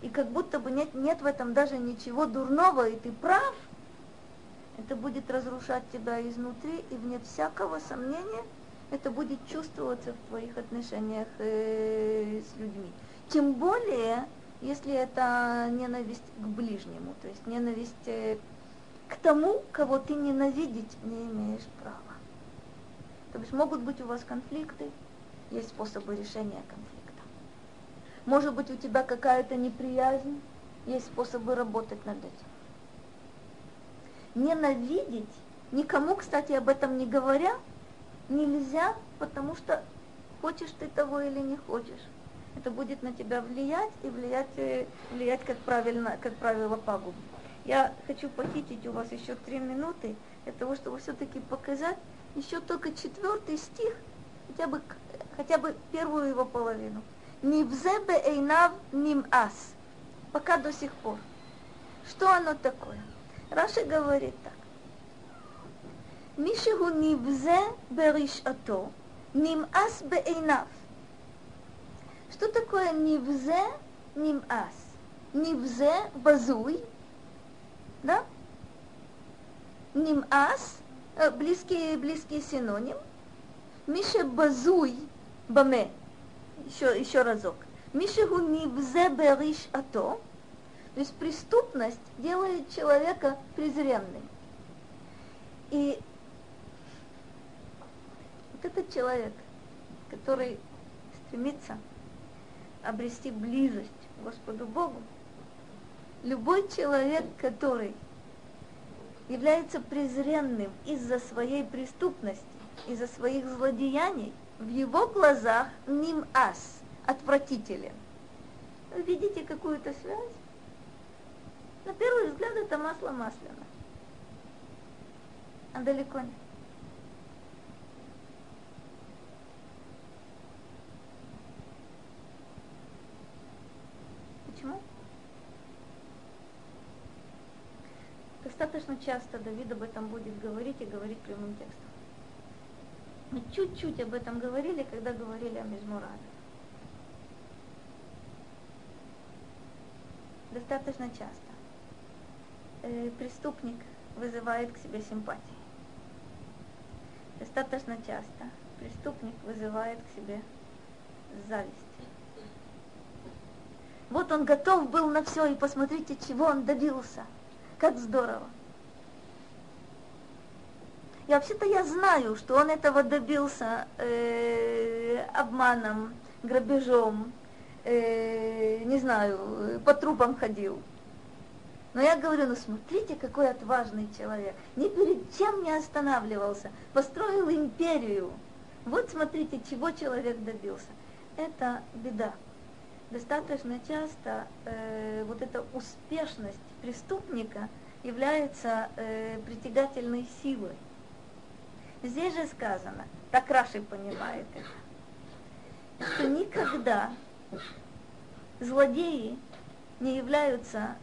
и как будто бы нет, нет в этом даже ничего дурного, и ты прав, это будет разрушать тебя изнутри, и вне всякого сомнения это будет чувствоваться в твоих отношениях э, с людьми. Тем более, если это ненависть к ближнему, то есть ненависть э, к тому, кого ты ненавидеть не имеешь права. То есть могут быть у вас конфликты, есть способы решения конфликта. Может быть, у тебя какая-то неприязнь, есть способы работать над этим. Ненавидеть, никому, кстати, об этом не говоря, нельзя, потому что хочешь ты того или не хочешь это будет на тебя влиять и влиять, э, влиять как, правильно, как правило пагубно. Я хочу похитить у вас еще три минуты для того, чтобы все-таки показать еще только четвертый стих, хотя бы, хотя бы первую его половину. Нивзебе эйнав ним ас. Пока до сих пор. Что оно такое? Раши говорит так. Мишигу нивзе бериш ато, ним ас бе беэйнав. Что такое нивзе, нимас? Нивзе, базуй, да? Нимас, близкий, близкий синоним. Миша базуй, баме, еще, еще разок. Мишигу нивзе бериш ато, то есть преступность делает человека презренным. И вот этот человек, который стремится обрести близость к Господу Богу, любой человек, который является презренным из-за своей преступности, из-за своих злодеяний – в его глазах ним ас, отвратителен. Вы видите какую-то связь? На первый взгляд это масло масляное. А далеко нет. Почему? Достаточно часто Давид об этом будет говорить и говорить прямым текстом. Мы чуть-чуть об этом говорили, когда говорили о Мизмураде. Достаточно часто. Э, преступник вызывает к себе симпатии. Достаточно часто преступник вызывает к себе зависть. Вот он готов был на все, и посмотрите, чего он добился. Как здорово. И вообще-то я знаю, что он этого добился э, обманом, грабежом, э, не знаю, по трупам ходил. Но я говорю, ну смотрите, какой отважный человек. Ни перед чем не останавливался. Построил империю. Вот смотрите, чего человек добился. Это беда. Достаточно часто э, вот эта успешность преступника является э, притягательной силой. Здесь же сказано, так Раши понимает это, что никогда злодеи не являются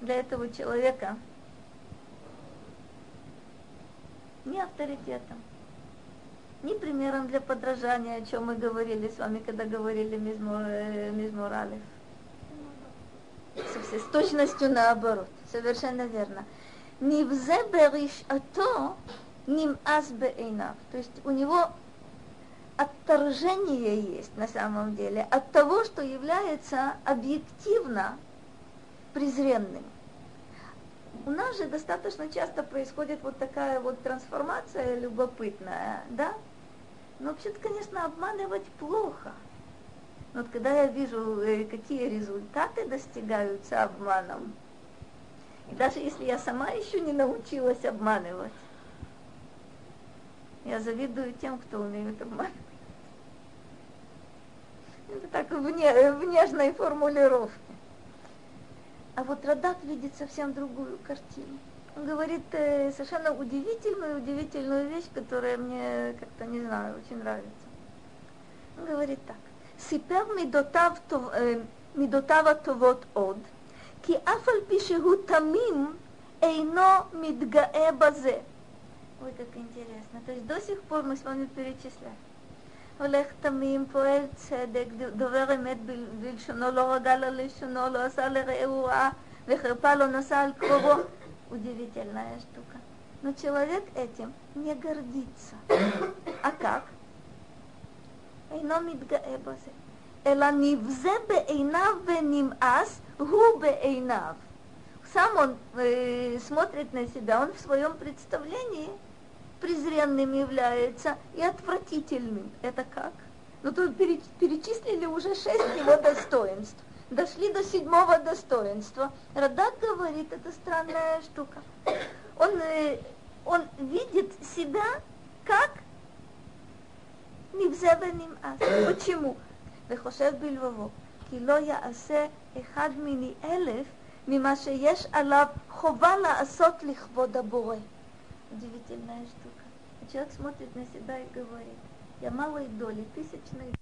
для этого человека ни авторитетом, ни примером для подражания, о чем мы говорили с вами, когда говорили Мизмур, э. С точностью наоборот, совершенно верно. Нивзе бериш ато ним аз бейнав. То есть у него отторжение есть на самом деле от того, что является объективно презренным. У нас же достаточно часто происходит вот такая вот трансформация любопытная, да? Но вообще-то, конечно, обманывать плохо. Но вот когда я вижу, э, какие результаты достигаются обманом, и даже если я сама еще не научилась обманывать, я завидую тем, кто умеет обманывать. Это так в, не, в нежной формулировке. А вот Радак видит совсем другую картину Он говорит э, совершенно удивительную, удивительную вещь, которая мне как-то, не знаю, очень нравится. Он говорит так. סיפר מידותיו, מידותיו הטובות עוד, כי אף על פי שהוא תמים, אינו מתגאה בזה. Ой, как интересно. То есть до сих пор мы с вами перечисляем. הולך תמים, פועל צדק, דובר אמת בלשונו, לא רגל על לשונו, לא עשה לרעהו רעה, וחרפה לא נשא על קרובו. Удивительная штука. Но человек этим не гордится. А как? אינו מתגאה בזה. אלא נבזה בעיניו ונמאס הוא בעיניו. Сам он э, смотрит на себя, он в своем представлении презренным является и отвратительным. Это как? Ну тут перечислили уже шесть его достоинств. Дошли до седьмого достоинства. Радак говорит, это странная штука. Он, э, он видит себя как נבזה ונמאס. почему? וחושב בלבבו, כי לא יעשה אחד מיני אלף ממה שיש עליו חובה לעשות לכבוד הבורא. Удивительная штука. Человек смотрит на себя и говорит, я малой доли, тысячной